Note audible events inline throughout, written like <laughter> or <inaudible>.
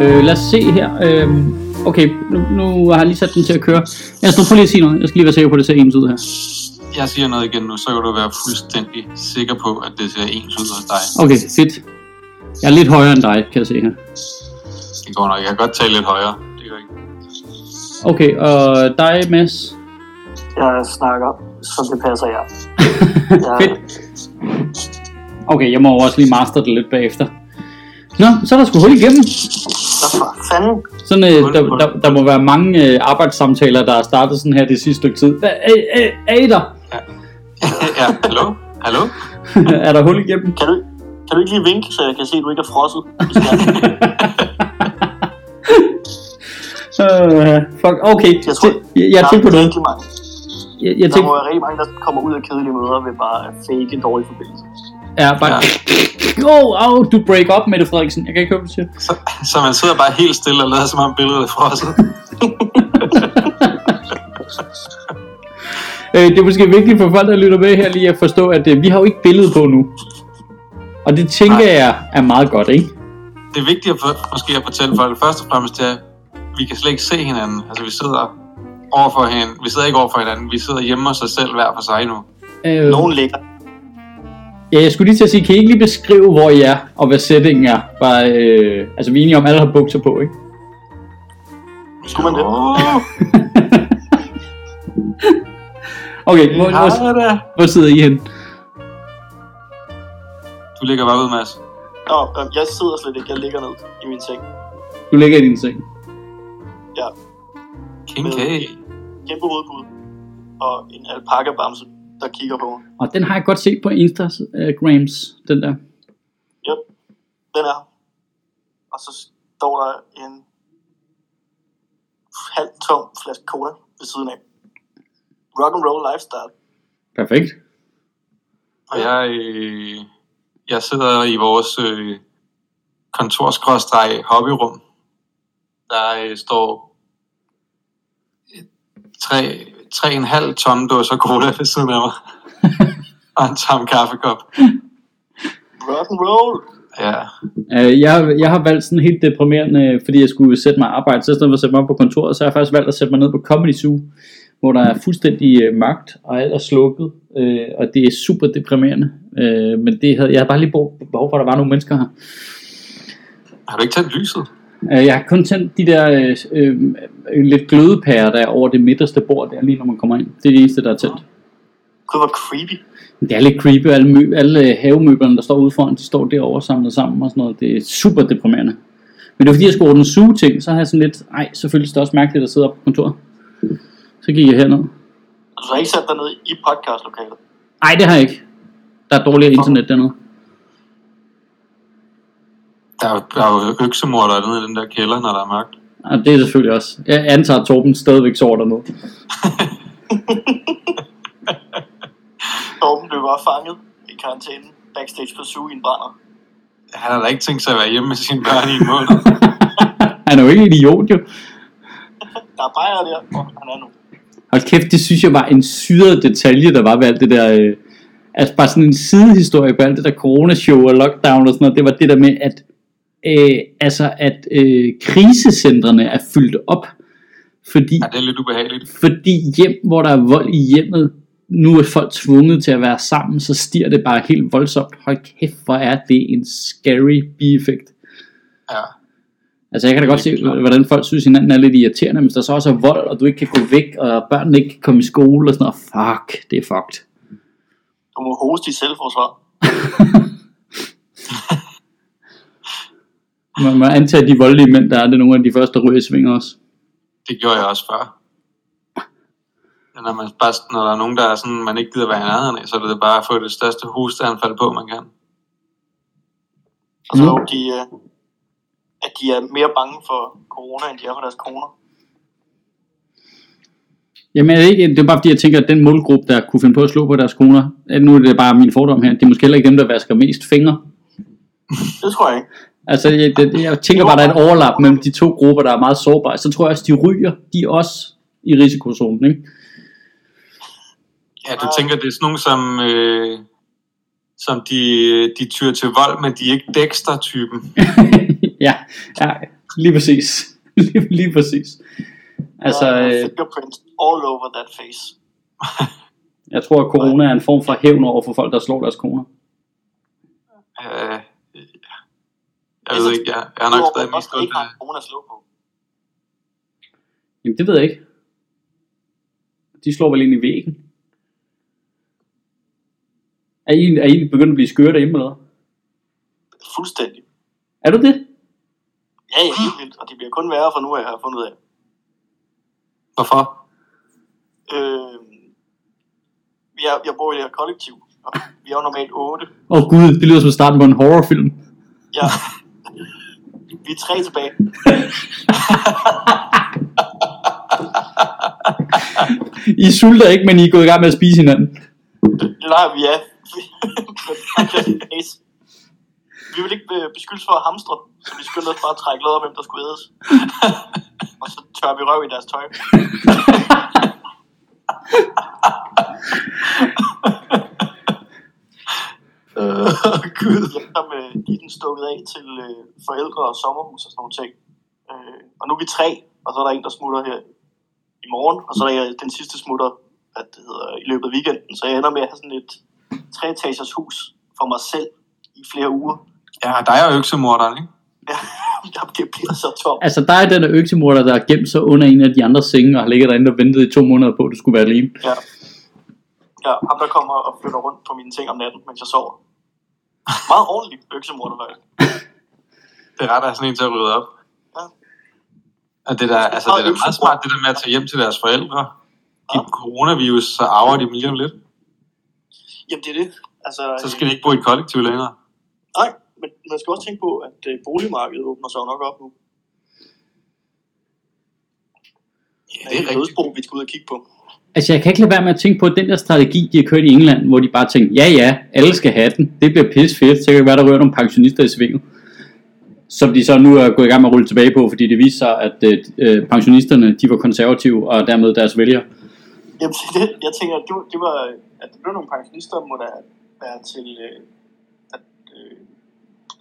Øh, lad os se her. Øh, okay, nu, nu har jeg lige sat den til at køre. Jeg skal prøve lige at sige noget. Jeg skal lige være sikker på, at det ser ens ud her. Jeg siger noget igen nu, så kan du være fuldstændig sikker på, at det ser ens ud hos dig. Okay, fedt. Jeg er lidt højere end dig, kan jeg se her. Det går nok. Jeg kan godt tale lidt højere. Det gør ikke. Okay, og dig, Mads? Jeg snakker, som det passer jer. <laughs> Jeg, Fedt. Okay, jeg må også lige master det lidt bagefter. Nå, så er der sgu hul igennem. hvad for fanden? Sådan, øh, der, der, der må være mange øh, arbejdssamtaler, der er startet sådan her det sidste stykke tid. Hvad, er, I der? ja, hallo? Hallo? <laughs> er der hul igennem? Kan du, kan du ikke lige vinke, så jeg kan se, at du ikke er frosset? Uh, <laughs> fuck, okay. Jeg tror, jeg, jeg der tænkte på noget. Jeg, jeg Der tænkte, må være rigtig mange, der kommer ud af kedelige møder ved bare at fake en dårlig forbindelse. Ja, bare... Oh, oh, du break up, Mette Frederiksen. Jeg kan ikke høre, hvad du siger. Så, så man sidder bare helt stille og lader som om billedet er frosset. <laughs> Øh, det er måske vigtigt for folk, der lytter med her, lige at forstå, at øh, vi har jo ikke billede på nu. Og det tænker Nej. jeg er meget godt, ikke? Det er vigtigt at, for- måske at fortælle folk først og fremmest, det at vi kan slet ikke se hinanden. Altså vi sidder overfor hinanden. Vi sidder ikke overfor hinanden. Vi sidder hjemme hos os selv hver for sig nu. Øh, Nogen ligger. Ja, jeg skulle lige til at sige, kan I ikke lige beskrive, hvor I er, og hvad settingen er? Bare, øh, altså, vi er enige om, at alle har bukser på, ikke? Skulle man det? <laughs> Okay, hvor, hvor, hvor sidder I hen? Du ligger bare ud, Mads. Nå, jeg sidder slet ikke. Jeg ligger ned i min seng. Du ligger i din seng. Ja, King K. kæmpe hovedpude. Og en alpaka-bamse, der kigger på. Og den har jeg godt set på Instagrams, den der. Yep, den er. Og så står der en halv tom flaske cola ved siden af. Rock and roll lifestyle. Perfekt. Og jeg, øh, jeg sidder i vores øh, kontorskrådstreg hobbyrum. Der øh, står et- tre, tre en halv ton dåser cola ved siden af mig. <laughs> og en tom kaffekop. Rock and roll. Ja, Uh, jeg, jeg har valgt sådan helt deprimerende, fordi jeg skulle sætte mig arbejde, så i stedet for at sætte mig op på kontoret, så har jeg faktisk valgt at sætte mig ned på Comedy Zoo, hvor der er fuldstændig uh, mørkt, og alt er slukket, uh, og det er super deprimerende. Uh, men det havde, jeg havde bare lige behov for, at der var nogle mennesker her. har du ikke tændt lyset? Uh, jeg har kun tændt de der uh, uh, lidt glødepærer, der er over det midterste bord, der lige når man kommer ind. Det er det eneste, der er tændt. Det var creepy. Det er lidt creepy, alle, mø- alle havemøblerne, der står ude foran, de står derovre samlet sammen og sådan noget. Det er super deprimerende. Men det var fordi, jeg skulle ordne suge ting, så har jeg sådan lidt, ej, selvfølgelig er det også mærkeligt at sidde op på kontoret. Så gik jeg herned. Og du har ikke sat dig ned i podcastlokalet. Nej, det har jeg ikke. Der er dårligere internet dernede. Der er, jo- der er jo øksemorder nede i den der kælder, når der er mørkt. Og det er selvfølgelig også. Jeg antager, at Torben stadigvæk sover dernede. <laughs> Torben blev bare fanget i karantænen backstage på Zoo i en brænder. Han har da ikke tænkt sig at være hjemme med sine børn i en måned. <laughs> Han er jo ikke idiot, jo. Der er bare der, hvor han er nu. Hold kæft, det synes jeg var en syret detalje, der var ved alt det der... Øh, altså bare sådan en sidehistorie på alt det der coronashow og lockdown og sådan noget. Det var det der med, at, øh, altså, at øh, krisecentrene er fyldt op. Fordi, Ja, det er lidt ubehageligt. fordi hjem, hvor der er vold i hjemmet, nu er folk tvunget til at være sammen, så stiger det bare helt voldsomt. Hold kæft, hvor er det en scary bieffekt. Ja. Altså jeg kan da godt se, hvordan folk synes hinanden er lidt irriterende, men der så også er vold, og du ikke kan gå væk, og børnene ikke kan komme i skole og sådan noget. Fuck, det er fucked. Du må hoste i selvforsvar. <laughs> Man må antage, at de voldelige mænd, der er, det nogle af de første, der ryger i svinger også. Det gjorde jeg også før. Når, man bare, når der er nogen, der er sådan, man ikke gider være i nærheden af, så er det bare at få det største hosteanfald på, man kan. Og så Mm. de, øh, at de er mere bange for corona, end de er for deres koner. Jamen er det, ikke, det er bare fordi, jeg tænker, at den målgruppe, der kunne finde på at slå på deres koner, nu er det bare min fordom her, det er måske heller ikke dem, der vasker mest fingre. Det tror jeg ikke. Altså, jeg, det, jeg tænker bare, der er et overlap mellem de to grupper, der er meget sårbare. Så tror jeg også, de ryger, de er også i risikozonen, ikke? Ja, du tænker, det er sådan nogen, som, øh, som de, de tyr til vold, men de er ikke Dexter-typen. <laughs> ja, ja, lige præcis. <laughs> lige, lige præcis. Altså, er øh, fingerprints all over that face. jeg tror, at corona er en form for hævn over for folk, der slår deres koner. Øh, jeg ved ikke, jeg, jeg er nok stadig godt ikke har slå på. Jamen, det ved jeg ikke. De slår vel ind i væggen. Er I, er I begyndt at blive skøre derhjemme, eller hvad? Fuldstændig. Er du det? Ja, ja, helt vildt. Og det bliver kun værre for nu, af, jeg har fundet ud af. Hvorfor? Øh, vi er, jeg bor i det her kollektiv, og vi er jo normalt otte. Åh oh, gud, det lyder som starten på en horrorfilm. Ja. <laughs> Vi er tre tilbage. I sulter ikke, men I er gået i gang med at spise hinanden. Nej, vi er. vi vil ikke beskyldes for at hamstre, så vi skyndte os bare at trække lod om, hvem der skulle ædes. og så tør vi røv i deres tøj. <laughs> Øh, <laughs> Gud. Jeg har med den stukket af til øh, forældre og sommerhus og sådan nogle ting. Øh, og nu er vi tre, og så er der en, der smutter her i morgen, og så er der den sidste smutter hvad det hedder, i løbet af weekenden. Så jeg ender med at have sådan et treetagers hus for mig selv i flere uger. Ja, dig og øksemorderen, ikke? Ja, <laughs> det bliver så tomt. Altså, der er den der øksemorder, der har gemt sig under en af de andre senge, og har ligget derinde og ventet i to måneder på, at du skulle være alene. Ja. ja, ham der kommer og flytter rundt på mine ting om natten, mens jeg sover. Meget ordentlig øksemorder. Det er ret af sådan en til at rydde op. Ja. Og det der, altså, det er da meget smart, det der med at tage hjem til deres forældre. Give dem coronavirus, så arver de dem lige om lidt. Jamen, det er det. Altså, Så skal de ikke bo i et kollektiv længere. Nej, men man skal også tænke på, at øh, boligmarkedet åbner sig nok op nu. Ja, det er rigtigt. Dødsbo, vi skal ud og kigge på. Altså, jeg kan ikke lade være med at tænke på, at den der strategi, de har kørt i England, hvor de bare tænkte, ja ja, alle skal have den, det bliver pisse fedt, så kan det være, der rører nogle pensionister i svinget. Som de så nu er gået i gang med at rulle tilbage på, fordi det viser sig, at øh, øh, pensionisterne, de var konservative, og dermed deres vælgere. Jeg, <laughs> det, jeg tænker, at det, var- det var, at det blev nogle pensionister, må da være til, øh, at øh,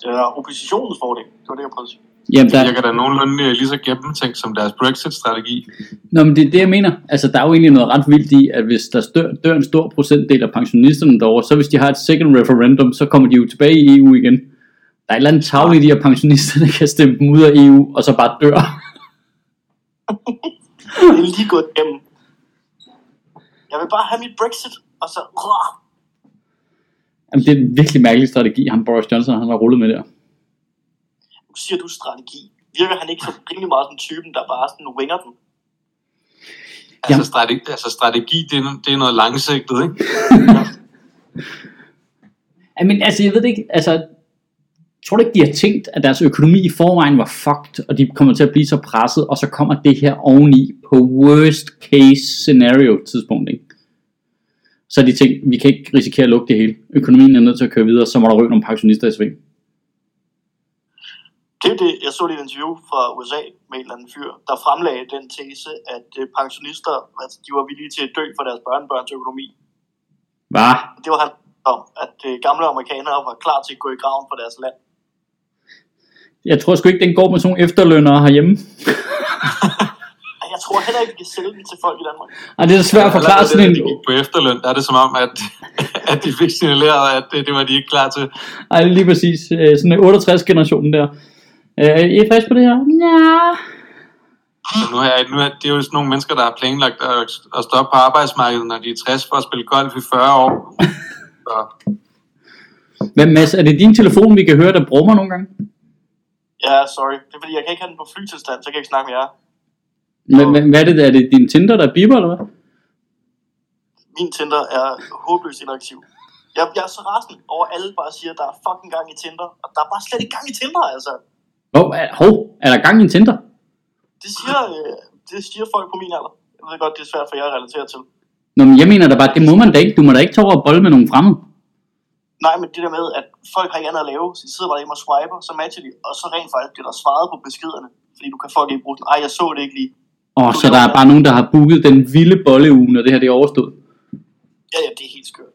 det oppositionens fordel. Det var det, jeg prøvede at sige. Jamen, Det der, virker da nogenlunde lige så gennemtænkt som deres Brexit-strategi. Nå, men det er det, jeg mener. Altså, der er jo egentlig noget ret vildt i, at hvis der dør, dør en stor procentdel af pensionisterne derovre, så hvis de har et second referendum, så kommer de jo tilbage i EU igen. Der er et eller andet tavle i de her pensionister, der kan stemme dem ud af EU, og så bare dør. <laughs> Det er lige gået hjem. Jeg vil bare have mit Brexit, og så... Jamen, det er en virkelig mærkelig strategi, ham Boris Johnson han har rullet med der. Siger du strategi. Virker han ikke så rimelig meget som typen, der bare sådan winger den? Altså, Jamen. strategi, altså strategi, det er, det er noget langsigtet, ikke? <laughs> Jamen, altså, jeg ved det ikke, altså, tror du ikke, de har tænkt, at deres økonomi i forvejen var fucked, og de kommer til at blive så presset, og så kommer det her oveni på worst case scenario tidspunkt, ikke? Så har de tænkt, vi kan ikke risikere at lukke det hele. Økonomien er nødt til at køre videre, så må der ryge nogle pensionister i sving. Det er det, jeg så et interview fra USA med en eller anden fyr, der fremlagde den tese, at øh, pensionister, altså, de var villige til at dø for deres børnebørns økonomi. Hvad? Det var han om, at øh, gamle amerikanere var klar til at gå i graven for deres land. Jeg tror sgu ikke, den går med sådan nogle efterlønnere herhjemme. <laughs> Jeg tror heller ikke, vi kan sælge den til folk i Danmark. Ej, det er svært at forklare sådan da en... på efterløn, der er det som om, at, <laughs> at de fik signaleret, at det, det var de ikke klar til. Ej, lige præcis. Øh, Sådan en 68-generationen der. Øh, Er I frisk på det her? Ja. Så nu er, nu er, det er jo sådan nogle mennesker, der har planlagt at, at stoppe på arbejdsmarkedet, når de er 60 for at spille golf i 40 år. <laughs> Så, Men Mads, er det din telefon, vi kan høre, der brummer nogle gange? Ja, sorry. Det er fordi, jeg kan ikke have den på flytilstand, så jeg kan ikke snakke med jer. Men, men hvad er det? Er det din Tinder, der biber, eller hvad? Min Tinder er håbløst inaktiv. Jeg, jeg er så rasende over, at alle bare siger, at der er fucking gang i Tinder. Og der er bare slet ikke gang i Tinder, altså. Hov, er, hov, er der gang i en Tinder? Det siger, øh, det siger folk på min alder. Jeg ved godt, det er svært for jer at relatere til. Nå, men jeg mener da bare, det må man da ikke. Du må da ikke tage over og bolle med nogen fremmede. Nej, men det der med, at folk har ikke andet at lave, så de sidder bare hjemme og swiper, så matcher de, og så rent faktisk bliver der svaret på beskederne. Fordi du kan folk ikke bruge den. Ej, jeg så det ikke lige. Åh, så der er bare nogen, der har booket den vilde bolleuge, når det her det er overstået. Ja, ja, det er helt skørt.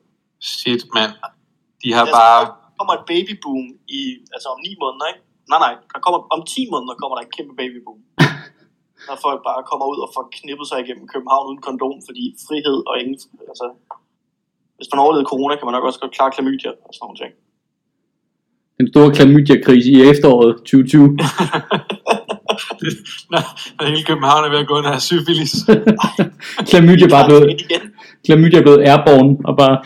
shit, mand. De har Altså, bare... Der kommer et babyboom i, altså om ni måneder, ikke? Nej, nej. Der kommer, om 10 måneder kommer der en kæmpe babyboom. <laughs> når folk bare kommer ud og får knippet sig igennem København uden kondom, fordi frihed og ingen... Altså, hvis man overlevede corona, kan man nok også godt klare klamydia og sådan nogle ting. Den store klamydia-krise i efteråret 2020. <laughs> når, når hele København er ved at gå under af syfilis. <laughs> klamydia bare blevet, igen. klamydia er blevet airborne, og bare,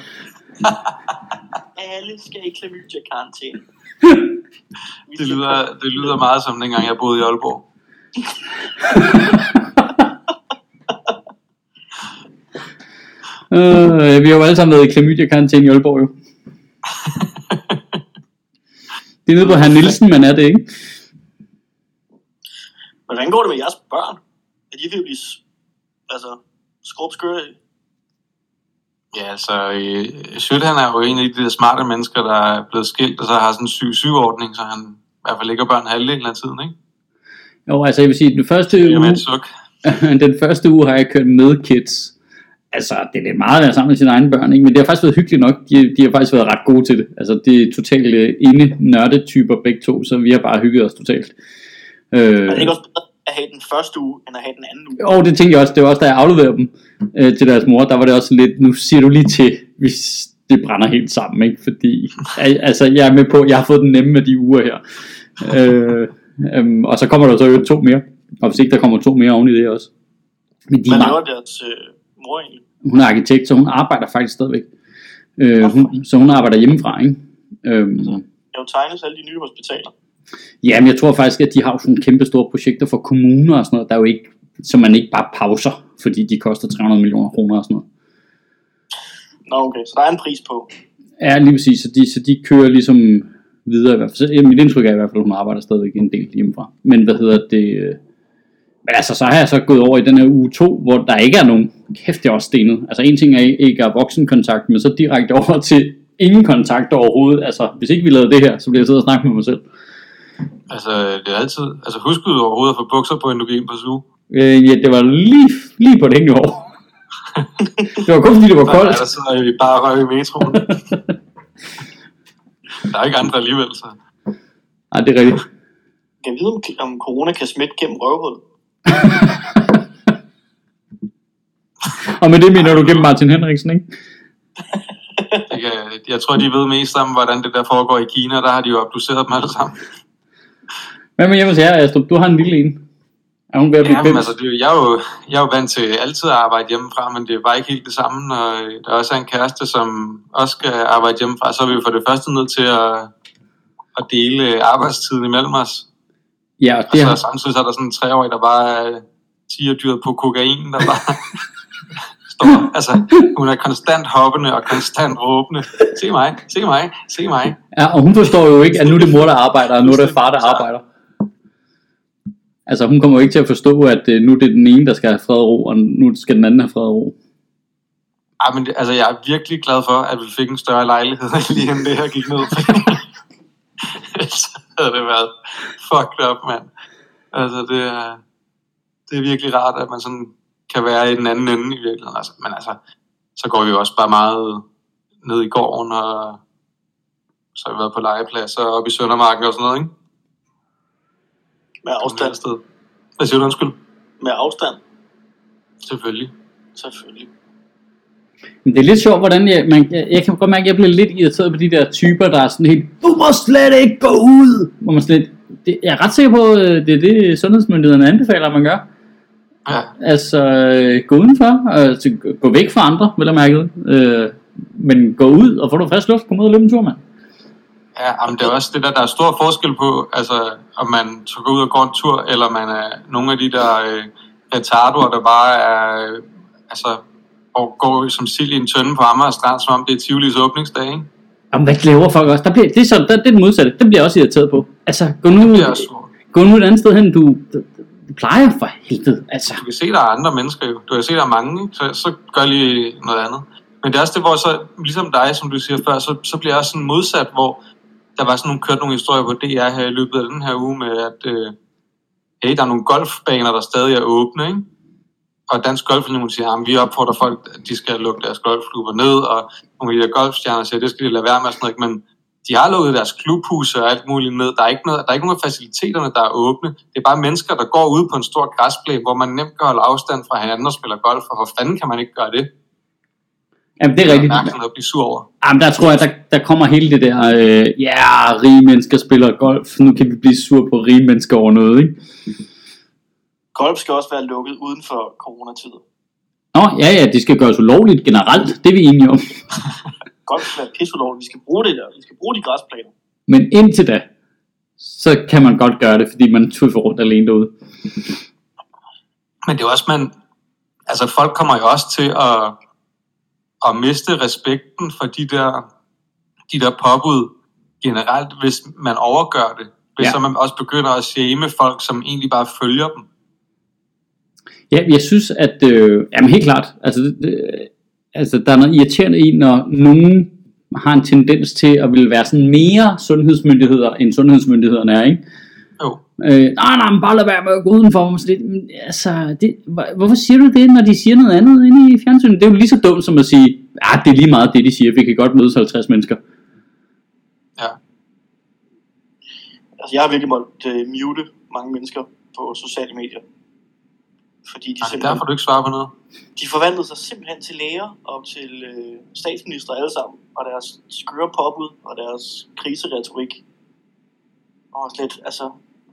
Alle skal i klamydia-karantæne. <laughs> Det lyder, det lyder meget som dengang jeg boede i Aalborg. øh, vi har jo alle sammen været i klamydia-karantæne i Aalborg, jo. Det er nede på herr Nielsen, man er det, ikke? Men hvordan går det med jeres børn? Er de ved at blive altså, skrubskøre? Ja, altså, øh, Sjøt, han er jo en af de der smarte mennesker, der er blevet skilt, og så har sådan en syg sygeordning, så han i hvert fald ligger børn halvdelen af tiden, ikke? Jo, altså jeg vil sige, den første uge, <laughs> den første uge har jeg kørt med kids. Altså, det er lidt meget at være sammen med sine egne børn, ikke? men det har faktisk været hyggeligt nok. De, de har faktisk været ret gode til det. Altså, det er totalt øh, inde nørdetyper begge to, så vi har bare hygget os totalt. Øh, Er det ikke også bedre at have den første uge, end at have den anden uge? og det tænkte jeg også, det var også, da jeg afleverede dem øh, til deres mor, der var det også lidt, nu siger du lige til, hvis det brænder helt sammen, ikke? fordi al- altså, jeg er med på, jeg har fået den nemme med de uger her. Øh, øhm, og så kommer der så jo to mere, og hvis ikke der kommer to mere oven i det også. Men de er Hvad laver deres øh, mor egentlig? hun er arkitekt, så hun arbejder faktisk stadigvæk. Øh, hun, så hun arbejder hjemmefra, ikke? Øhm, Der er jo tegnes alle de nye hospitaler. ja, men jeg tror faktisk, at de har sådan kæmpe store projekter for kommuner og sådan noget, der er jo ikke, som man ikke bare pauser, fordi de koster 300 millioner kroner og sådan noget. Nå, okay, så der er en pris på. Ja, lige præcis, så de, så de kører ligesom videre i hvert fald. Så, ja, mit indtryk er i hvert fald, at hun arbejder stadigvæk en del hjemmefra. Men hvad hedder det... øh, Men altså, så har jeg så gået over i den her uge 2, hvor der ikke er nogen... Kæft, det er også stenet. Altså, en ting er ikke er voksenkontakt, men så direkte <laughs> over til ingen kontakt overhovedet. Altså, hvis ikke vi lavede det her, så bliver jeg siddet og snakke med mig selv. Altså, det er altid... Altså, husk du overhovedet at få bukser på, inden du gik ind på suge. Øh, ja, det var lige, lige på det hængende år. det var kun fordi, det var koldt. der sidder vi bare røg i metroen. <laughs> der er ikke andre alligevel, så... Nej, det er rigtigt. Kan jeg vide, om, om corona kan smitte gennem røvhul? <laughs> Og med det mener du gennem Martin Henriksen, ikke? Kan, jeg tror, de ved mest om, hvordan det der foregår i Kina. Der har de jo obduceret dem alle sammen. Hvad med hjemme hos jer, Astrup? Du har en lille en. Er hun ved at blive Ja, ja, men altså, det, er jeg, er jo, jeg er jo vant til altid at arbejde hjemmefra, men det er bare ikke helt det samme. Og der er også en kæreste, som også skal arbejde hjemmefra, så er vi jo for det første nødt til at, at dele arbejdstiden imellem os. Ja, og Og det så har, samtidig så er der sådan en treårig, der bare er tigerdyret på kokain, der bare <laughs> står. Altså, hun er konstant hoppende og konstant råbende. Se mig, se mig, se mig. ja, og hun forstår jo ikke, at nu er det mor, der arbejder, og nu er det far, der arbejder. Altså, hun kommer jo ikke til at forstå, at øh, nu er det den ene, der skal have fred og ro, og nu skal den anden have fred og ro. Ej, men det, altså, jeg er virkelig glad for, at vi fik en større lejlighed, <laughs> lige inden det her gik ned. <laughs> så havde det været fucked up, mand. Altså, det er, det er virkelig rart, at man sådan kan være i den anden ende i virkeligheden. Altså, men altså, så går vi jo også bare meget ned i gården, og så har vi været på legepladser op i Søndermarken og sådan noget, ikke? Med afstand. Sted. Hvad siger du, undskyld? Med afstand, Selvfølgelig. selvfølgelig. Men det er lidt sjovt, hvordan jeg, man, jeg, jeg kan godt mærke, at jeg bliver lidt irriteret på de der typer, der er sådan helt, du må slet ikke gå ud! Hvor man lidt, det, jeg er ret sikker på, at det er det, sundhedsmyndighederne anbefaler, at man gør. Ja, Altså, øh, gå udenfor, altså, gå væk fra andre, vil jeg mærke det. Øh, men gå ud og få noget frisk luft, kom ud og løbe en tur, mand. Ja, men det er også det der, der er stor forskel på, altså om man går ud og går en tur, eller man er nogle af de der øh, retardoer, der bare er, øh, altså, og går som sild i en tønde på Amager Strand, som om det er Tivolis åbningsdag, ikke? Jamen, hvad glæver folk også? Der bliver, det, er så, der, det er det modsatte. Det bliver jeg også irriteret på. Altså, gå nu, gå nu et andet sted hen, du, du, du plejer for helvede. Altså, Du kan se, der er andre mennesker jo. Du kan se, der er mange, ikke? Så, så gør lige noget andet. Men det er også det, hvor så, ligesom dig, som du siger før, så, så bliver jeg også sådan modsat, hvor der var sådan nogle, kørt nogle historier på DR her i løbet af den her uge med, at øh, hey, der er nogle golfbaner, der stadig er åbne, ikke? Og Dansk Golfunion siger, at ah, vi opfordrer folk, at de skal lukke deres golfklubber ned, og nogle af de der golfstjerner siger, at det skal de lade være med og sådan noget, ikke? men de har lukket deres klubhuse og alt muligt ned. Der er ikke, noget, der er ikke nogen af faciliteterne, der er åbne. Det er bare mennesker, der går ud på en stor græsplæne, hvor man nemt kan holde afstand fra hinanden og spiller golf. Og hvor fanden kan man ikke gøre det? Jamen, det er rigtigt. Det er at blive sur over. Jamen, der tror jeg, der, der kommer hele det der, øh, ja, rige mennesker spiller golf, nu kan vi blive sur på rige mennesker over noget, ikke? Golf skal også være lukket uden for coronatider. Nå, ja, ja, det skal gøres ulovligt generelt, det er vi enige om. <laughs> Golf skal være pisseulovligt, vi skal bruge det der, vi skal bruge de græsplaner. Men indtil da, så kan man godt gøre det, fordi man tøffer rundt alene derude. Men det er også, man, altså folk kommer jo også til at, at miste respekten for de der, de der påbud generelt, hvis man overgør det. Hvis Ja. så man også begynder at shame folk, som egentlig bare følger dem. Ja, jeg synes, at, øh, jamen helt klart, altså, det, altså der er noget irriterende i, når nogen har en tendens til at ville være sådan mere sundhedsmyndigheder, end sundhedsmyndighederne er, ikke? Øh, nej, nej, men bare lad være med at gå udenfor. mig. Så det, men, altså, det, hvor- hvorfor siger du det, når de siger noget andet inde i fjernsynet? Det er jo lige så dumt som at sige, ah, det er lige meget det, de siger. Vi kan godt mødes 50 mennesker. Ja. Altså, jeg har virkelig måttet uh, mute mange mennesker på sociale medier. Fordi de, Altså, simpelthen, derfor du ikke svarer på noget. de forvandlede sig simpelthen til læger og til øh, statsminister alle sammen. Og deres skøre påbud og deres kriseretorik. Og slet, altså,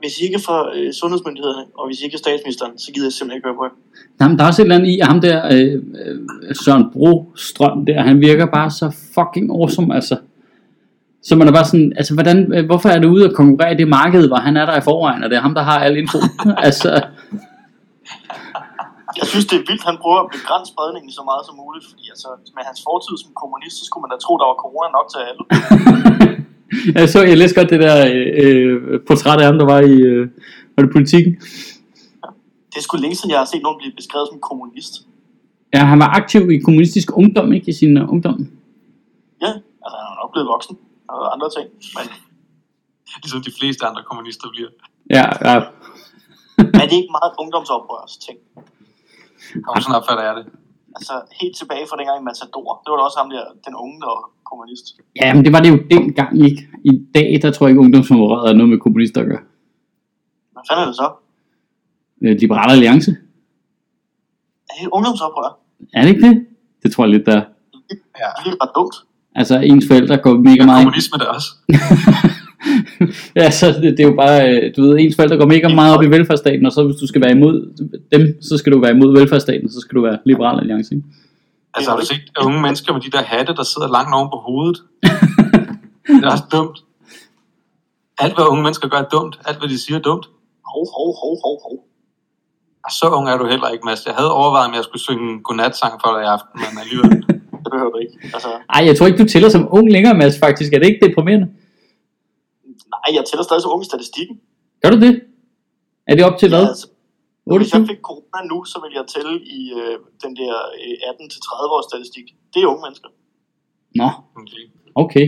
hvis I ikke er fra øh, sundhedsmyndighederne, og hvis I ikke er statsministeren, så gider jeg simpelthen ikke høre på jer. Jamen, der er også et eller andet i, at ham der, øh, øh, Søren Brostrøm der, han virker bare så fucking awesome, altså. Så man er bare sådan, altså hvordan, øh, hvorfor er du ude og konkurrere i det marked, hvor han er der i forvejen, og det er ham, der har al info? <laughs> altså, Jeg synes, det er vildt, han prøver at begrænse spredningen så meget som muligt, fordi altså, med hans fortid som kommunist, så skulle man da tro, der var corona nok til alle. <laughs> <laughs> jeg så, jeg læste godt det der øh, portræt af ham, der var i, øh, var det politikken? Det er sgu længe siden, jeg har set nogen blive beskrevet som kommunist. Ja, han var aktiv i kommunistisk ungdom, ikke i sin uh, ungdom. Ja, altså han er nok blevet voksen og andre ting. Men Ligesom de fleste andre kommunister bliver. Ja, ja. er det ikke meget ungdomsoprørs ting? Og sådan opfatter jeg det. Altså helt tilbage fra dengang i Matador. Det var da også ham der, den unge, der var kommunist. ja, men det var det jo dengang, ikke? I dag, der tror jeg ikke, ungdomsoprøret er noget med kommunister at gøre. Hvad fanden er det så? Øh, Liberale Alliance. Er det et ungdomsoprør? Er det ikke det? Det tror jeg lidt, der er. Ja. Det er ret dumt. Altså, ens forældre går mega meget... Kommunisme der også. <laughs> <laughs> ja, så det, det, er jo bare, øh, du ved, ens forældre går mega meget op i velfærdsstaten, og så hvis du skal være imod dem, så skal du være imod velfærdsstaten, så skal du være liberal alliance. Ikke? Altså har du set unge mennesker med de der hatte, der sidder langt oven på hovedet? <laughs> det er også dumt. Alt hvad unge mennesker gør er dumt. Alt hvad de siger er dumt. Hov, hov, hov, hov, hov. Så ung er du heller ikke, Mads. Jeg havde overvejet, om jeg skulle synge en godnatsang for dig i aften, men alligevel. <laughs> Det behøver du ikke. Altså, Ej, jeg tror ikke, du tæller som ung længere, Mads, faktisk. Er det ikke deprimerende? Nej, jeg tæller stadig som ung i statistikken. Gør du det? Er det op til hvad? Ja, altså, hvis jeg 28? fik corona nu, så vil jeg tælle i øh, den der øh, 18-30 års statistik. Det er unge mennesker. Nå, okay.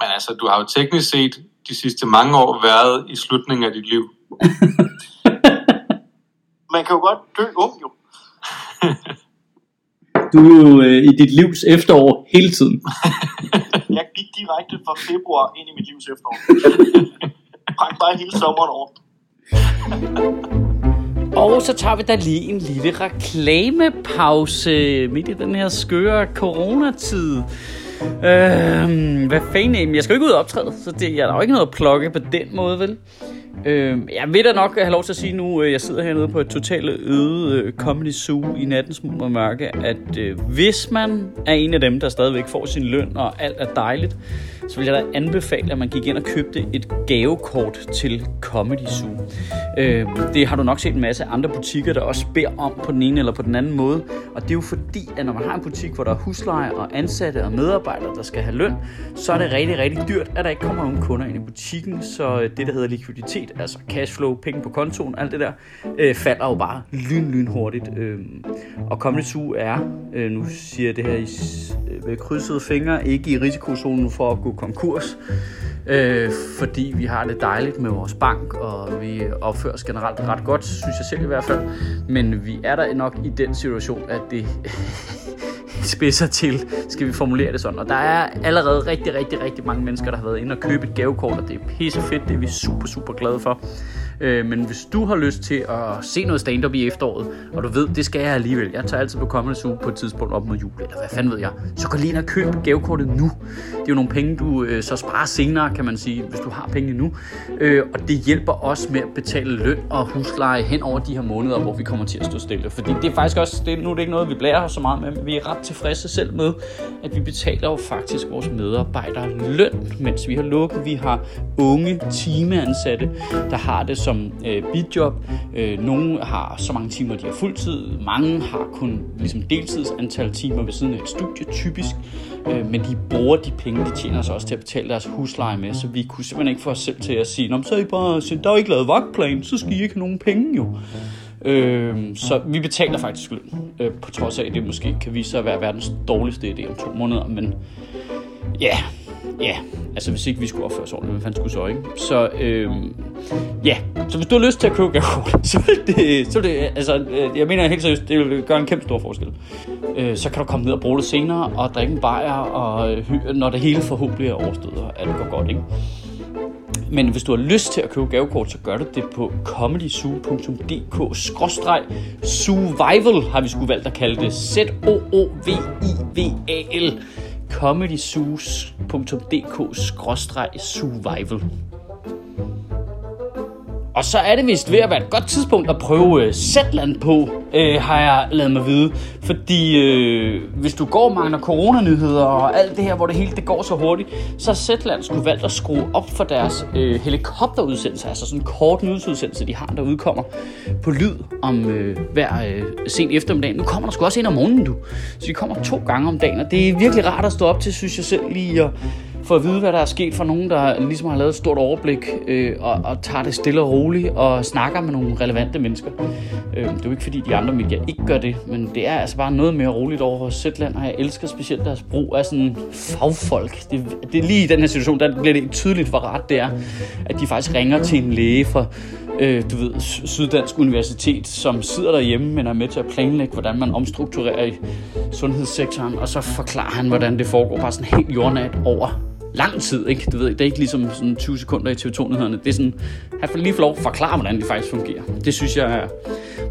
Men altså, du har jo teknisk set de sidste mange år været i slutningen af dit liv. <laughs> Man kan jo godt dø ung, jo. <laughs> Du er jo øh, i dit livs efterår hele tiden. <laughs> Jeg gik direkte fra februar ind i mit livs efterår. <laughs> Bræk bare hele sommeren over. <laughs> Og så tager vi da lige en lille reklamepause midt i den her skøre coronatid. Øhm, hvad fanden Jeg skal jo ikke ud og optræde, så det, jeg er der jo ikke noget at plukke på den måde, vel? Øhm, jeg vil da nok have lov til at sige nu, øh, jeg sidder hernede på et totalt øde øh, comedy zoo i nattens og mørke, at øh, hvis man er en af dem, der stadigvæk får sin løn, og alt er dejligt, så vil jeg da anbefale, at man gik ind og købte et gavekort til Comedy Zoo. Øh, det har du nok set en masse andre butikker, der også beder om på den ene eller på den anden måde. Og det er jo fordi, at når man har en butik, hvor der er husleje og ansatte og medarbejdere, der skal have løn, så er det rigtig, rigtig dyrt, at der ikke kommer nogen kunder ind i butikken. Så øh, det, der hedder likviditet, altså cashflow, penge på kontoen, alt det der, øh, falder jo bare lyn, lyn hurtigt. Øh, og Comedy Zoo er, øh, nu siger jeg det her i øh, krydsede fingre, ikke i risikozonen for at gå konkurs. Øh, fordi vi har det dejligt med vores bank, og vi opfører os generelt ret godt, synes jeg selv i hvert fald. Men vi er der nok i den situation, at det <laughs> spidser til, skal vi formulere det sådan. Og der er allerede rigtig, rigtig, rigtig mange mennesker, der har været inde og købe et gavekort, og det er pisse fedt, det er vi super, super glade for. Øh, men hvis du har lyst til at se noget stand-up i efteråret, og du ved, det skal jeg alligevel, jeg tager altid på kommende Zoo på et tidspunkt op mod jul, eller hvad fanden ved jeg, så gå lige ind og køb gavekortet nu. Det er jo nogle penge, du øh, så sparer senere, kan man sige, hvis du har penge nu. Øh, og det hjælper os med at betale løn og husleje hen over de her måneder, hvor vi kommer til at stå stille. Fordi det er faktisk også, det, nu er det ikke noget, vi blærer os så meget med, men vi er ret tilfredse selv med, at vi betaler jo faktisk vores medarbejdere løn, mens vi har lukket. Vi har unge timeansatte, der har det som øh, bidjob. Øh, nogle har så mange timer, de har fuldtid. Mange har kun ligesom deltidsantal timer ved siden af et studie, typisk. Øh, men de bruger de penge, de tjener så også til at betale deres husleje med. Så vi kunne simpelthen ikke få os selv til at sige, Nå, så er I bare, der er ikke lavet vagtplan, så skal I ikke have nogen penge jo. Øh, så vi betaler faktisk løn, øh, på trods af, at det måske kan vise sig at være verdens dårligste idé om to måneder. Men ja, ja, altså hvis ikke vi skulle opføre os ordentligt, hvad fanden skulle så, ikke? Så øh, ja, så hvis du har lyst til at købe gavekort, <laughs> så vil det, så vil det altså, øh, jeg mener helt seriøst, det vil gøre en kæmpe stor forskel. Øh, så kan du komme ned og bruge det senere, og drikke en bajer, og øh, når det hele forhåbentlig er overstået, og alt går godt, ikke? Men hvis du har lyst til at købe gavekort, så gør du det på comedysue.dk-survival har vi skulle valgt at kalde det. Z-O-O-V-I-V-A-L comedysue.dk-survival og så er det vist ved at være et godt tidspunkt at prøve uh, Zetland på, øh, har jeg lavet mig vide. Fordi øh, hvis du går og mangler coronanyheder og alt det her, hvor det hele det går så hurtigt, så har Zetland skulle valgt at skrue op for deres øh, helikopterudsendelse, altså sådan en kort nyhedsudsendelse, de har, der udkommer på lyd om øh, hver øh, sent eftermiddag. Nu kommer der sgu også ind om morgenen, du. Så de kommer to gange om dagen, og det er virkelig rart at stå op til, synes jeg selv, lige at for at vide, hvad der er sket for nogen, der ligesom har lavet et stort overblik øh, og, og tager det stille og roligt og snakker med nogle relevante mennesker. Øh, det er jo ikke fordi, de andre medier ikke gør det, men det er altså bare noget mere roligt over hos Zetland, og jeg elsker specielt deres brug af sådan fagfolk. Det, det er lige i den her situation, der bliver det tydeligt, hvor ret det er, at de faktisk ringer til en læge fra øh, du ved, Syddansk Universitet, som sidder derhjemme, men er med til at planlægge, hvordan man omstrukturerer i sundhedssektoren, og så forklarer han, hvordan det foregår bare sådan helt jordnat over lang tid, ikke? Du ved, det er ikke ligesom sådan 20 sekunder i TV2-nyhederne. Det er sådan, han får lige for lov at forklare, hvordan det faktisk fungerer. Det synes jeg er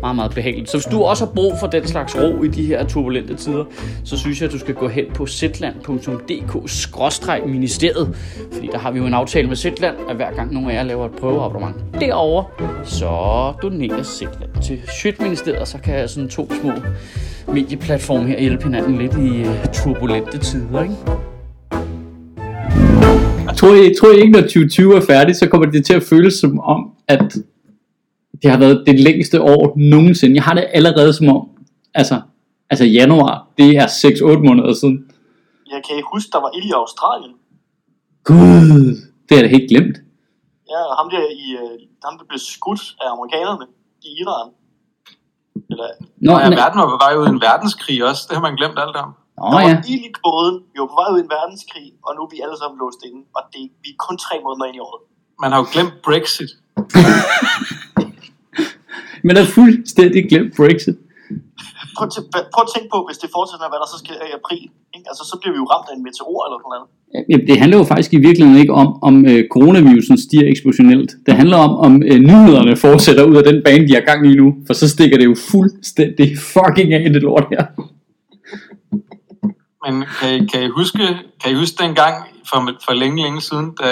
meget, meget behageligt. Så hvis du også har brug for den slags ro i de her turbulente tider, så synes jeg, at du skal gå hen på zland.dk-ministeriet, fordi der har vi jo en aftale med Zetland, at hver gang nogen af jer laver et prøveabonnement derover, så donerer Zetland til Sjøtministeriet, så kan sådan to små medieplatforme her hjælpe hinanden lidt i øh, turbulente tider, ikke? Tror I, tror I ikke, når 2020 er færdigt, så kommer det til at føles som om, at det har været det længste år nogensinde. Jeg har det allerede som om, altså, altså januar, det er 6-8 måneder siden. Jeg kan ikke huske, der var ild i Australien. Gud, det er da helt glemt. Ja, og ham der, i, øh, ham der blev skudt af amerikanerne i Iran. Eller, Nå, ja, men, verden var på vej ud i en verdenskrig også. Det har man glemt alt om. Nå der ja. var ild i kloden, vi var på vej ud i en verdenskrig, og nu er vi alle sammen låst inde. Og det, vi er kun tre måneder ind i året. Man har jo glemt Brexit. <laughs> Men er fuldstændig glemt Brexit. Prøv, til, prøv at tænke på, hvis det fortsætter, hvad der så sker i april. Ikke? Altså, så bliver vi jo ramt af en meteor eller sådan noget. Jamen, det handler jo faktisk i virkeligheden ikke om, om øh, coronavirusen stiger eksplosionelt. Det handler om, om øh, nyhederne fortsætter ud af den bane, de har gang i nu. For så stikker det jo fuldstændig fucking af det lort her. Men kan I, kan I huske, kan I huske dengang for, for længe, længe siden, da,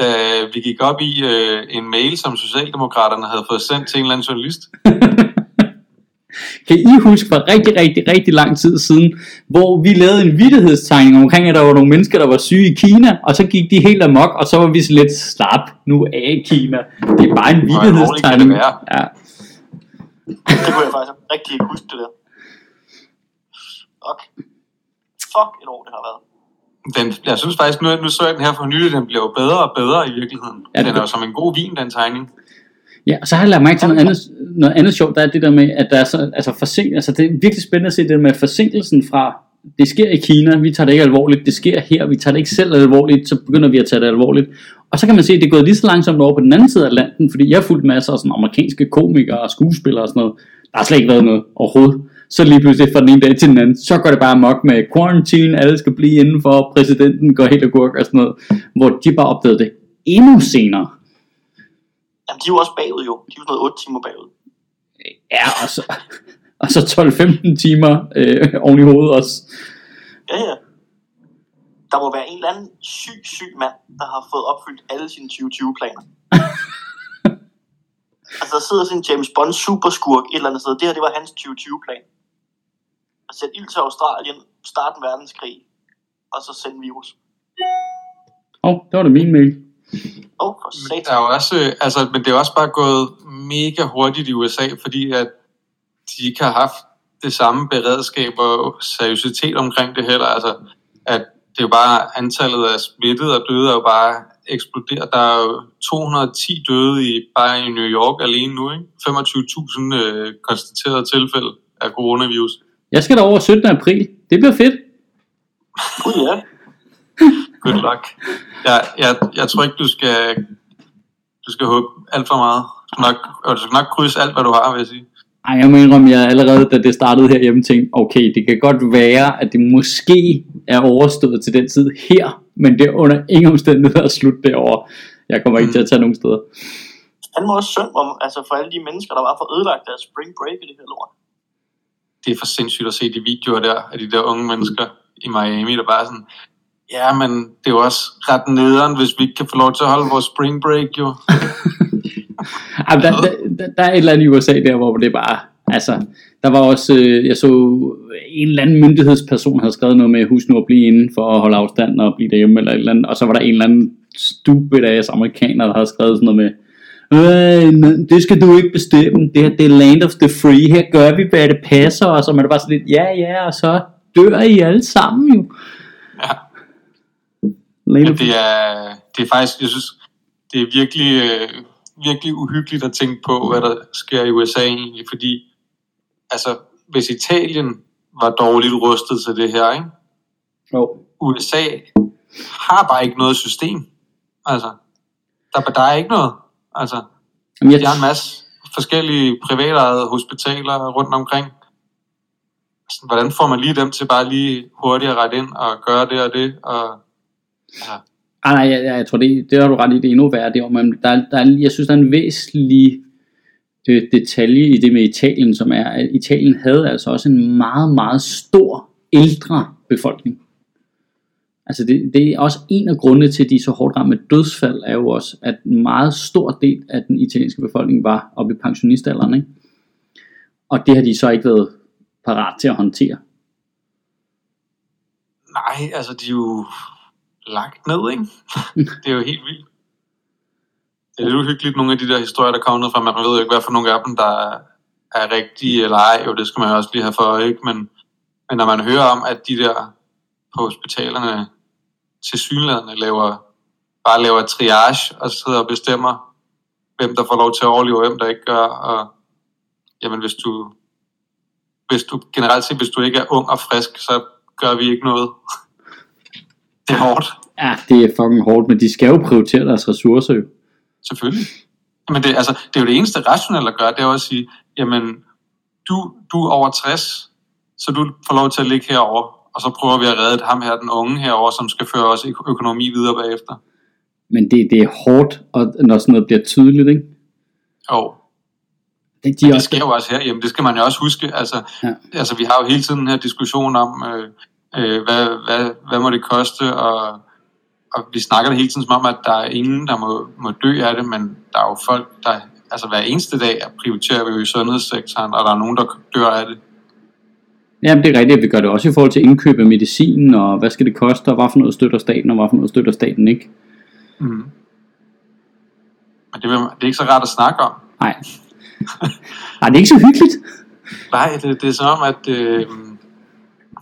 da vi gik op i øh, en mail, som Socialdemokraterne havde fået sendt til en eller anden journalist? <laughs> Kan I huske for rigtig, rigtig, rigtig lang tid siden, hvor vi lavede en vittighedstegning omkring, at der var nogle mennesker, der var syge i Kina, og så gik de helt amok, og så var vi så lidt slap nu af Kina. Det er bare en være? Ja. Det kunne jeg faktisk rigtig ikke huske det der. Fuck. Fuck et år, det har været. Den, jeg synes faktisk, nu, nu så jeg den her for nylig, den bliver jo bedre og bedre i virkeligheden. Ja, den det- er jo som en god vin, den tegning. Ja, og så har jeg lagt mærke til noget andet, noget andet sjovt, der er det der med, at der er så, altså forsink, altså det er virkelig spændende at se det der med forsinkelsen fra, det sker i Kina, vi tager det ikke alvorligt, det sker her, vi tager det ikke selv alvorligt, så begynder vi at tage det alvorligt. Og så kan man se, at det er gået lige så langsomt over på den anden side af Atlanten, fordi jeg har fulgt masser af sådan amerikanske komikere og skuespillere og sådan noget. Der har slet ikke været noget overhovedet. Så lige pludselig fra den ene dag til den anden, så går det bare mok med quarantine, alle skal blive indenfor, præsidenten går helt agurk og sådan noget, hvor de bare opdagede det endnu senere. Jamen, de er jo også bagud jo. De er jo noget 8 timer bagud. Ja, og så, og så 12-15 timer øh, oven i hovedet også. Ja, ja. Der må være en eller anden syg, syg mand, der har fået opfyldt alle sine 2020-planer. <laughs> altså, der sidder sådan en James Bond superskurk et eller andet sted. Det her, det var hans 2020-plan. At sætte ild til Australien, starte en verdenskrig, og så sende virus. Åh, oh, det var da min mail. Åh, oh, for Der satan. er jo også, øh, altså, men det er også bare gået mega hurtigt i USA, fordi at de ikke har haft det samme beredskab og seriøsitet omkring det heller. Altså, at det er jo bare antallet af smittede og døde er jo bare eksploderet. Der er jo 210 døde i, bare i New York alene nu, ikke? 25.000 øh, konstaterede tilfælde af coronavirus. Jeg skal derover 17. april. Det bliver fedt. Gud ja. Good luck. Jeg, jeg, jeg tror ikke, du skal, du skal håbe alt for meget. Du skal nok, du skal nok krydse alt, hvad du har, vil jeg sige. Ej, jeg må indrømme, jeg allerede, da det startede herhjemme, tænkte, okay, det kan godt være, at det måske er overstået til den tid her, men det er under ingen omstændigheder slut derovre. Jeg kommer ikke til at tage nogen steder. Han må også synd om, altså for alle de mennesker, der var for ødelagt deres spring break i det her lort det er for sindssygt at se de videoer der af de der unge mennesker i Miami, der bare er sådan, ja, men det er jo også ret nederen, hvis vi ikke kan få lov til at holde vores spring break, jo. <laughs> Ej, der, der, der, der er et eller andet i USA der, hvor det bare, altså, der var også, øh, jeg så en eller anden myndighedsperson havde skrevet noget med, husk nu at blive inden for at holde afstand og blive derhjemme eller et eller andet, og så var der en eller anden stupid af amerikaner, der havde skrevet sådan noget med, Øh, det skal du ikke bestemme. Det, her, det er land of the free. Her gør vi, hvad det passer. Og så er det bare sådan lidt, ja, ja, og så dør I alle sammen jo. Ja. Land Men det er, det er faktisk, jeg synes, det er virkelig, øh, virkelig uhyggeligt at tænke på, hvad der sker i USA egentlig, fordi, altså, hvis Italien var dårligt rustet til det her, ikke? Jo. USA har bare ikke noget system. Altså, der, der er ikke noget. Altså, Jamen, jeg, de har en masse forskellige privatejede hospitaler rundt omkring. Sådan, hvordan får man lige dem til bare lige hurtigt at rette ind og gøre det og det? Og, ja, Ah, nej, jeg, jeg, tror, det, det har du ret i, det er endnu værre. Det, men der, er- der er, jeg synes, der er en væsentlig øh, detalje i det med Italien, som er, at Italien havde altså også en meget, meget stor ældre befolkning. Altså det, det er også en af grundene til, at de er så hårdt ramt med dødsfald, er jo også, at en meget stor del af den italienske befolkning var oppe i pensionistalderen. Ikke? Og det har de så ikke været parat til at håndtere. nej, altså de er jo lagt ned, ikke? <laughs> det er jo helt vildt. Det er lidt uhyggeligt, nogle af de der historier, der kommer ned fra, man ved jo ikke, hvad for nogle af dem, der er rigtige eller ej, jo det skal man jo også lige have for, ikke? Men, men når man hører om, at de der på hospitalerne til synlædende laver, bare laver triage og sidder og bestemmer, hvem der får lov til at overleve, og hvem der ikke gør, og jamen hvis du, hvis du generelt set, hvis du ikke er ung og frisk, så gør vi ikke noget. <laughs> det er hårdt. Ja, det er fucking hårdt, men de skal jo prioritere deres ressourcer jo. Selvfølgelig. Men det, altså, det er jo det eneste rationelle at gøre, det er jo at sige, jamen, du, du er over 60, så du får lov til at ligge herover og så prøver vi at redde ham her, den unge herover, som skal føre os økonomi videre bagefter. Men det, det er hårdt, og når sådan noget bliver tydeligt, ikke? Og Det, de det er også, sker jo også her, jamen det skal man jo også huske. Altså, ja. altså vi har jo hele tiden den her diskussion om, øh, øh, hvad, hvad, hvad må det koste, og, og vi snakker det hele tiden som om, at der er ingen, der må, må dø af det, men der er jo folk, der altså hver eneste dag prioriterer vi jo i sundhedssektoren, og der er nogen, der dør af det. Jamen det er rigtigt, vi gør det også i forhold til indkøb af medicin, og hvad skal det koste, og hvad for noget støtter staten, og hvad for noget støtter staten ikke. Mm. Men det, vil, det er ikke så rart at snakke om. Nej. Nej, det er ikke så hyggeligt. Nej, det, det er som om, at øh,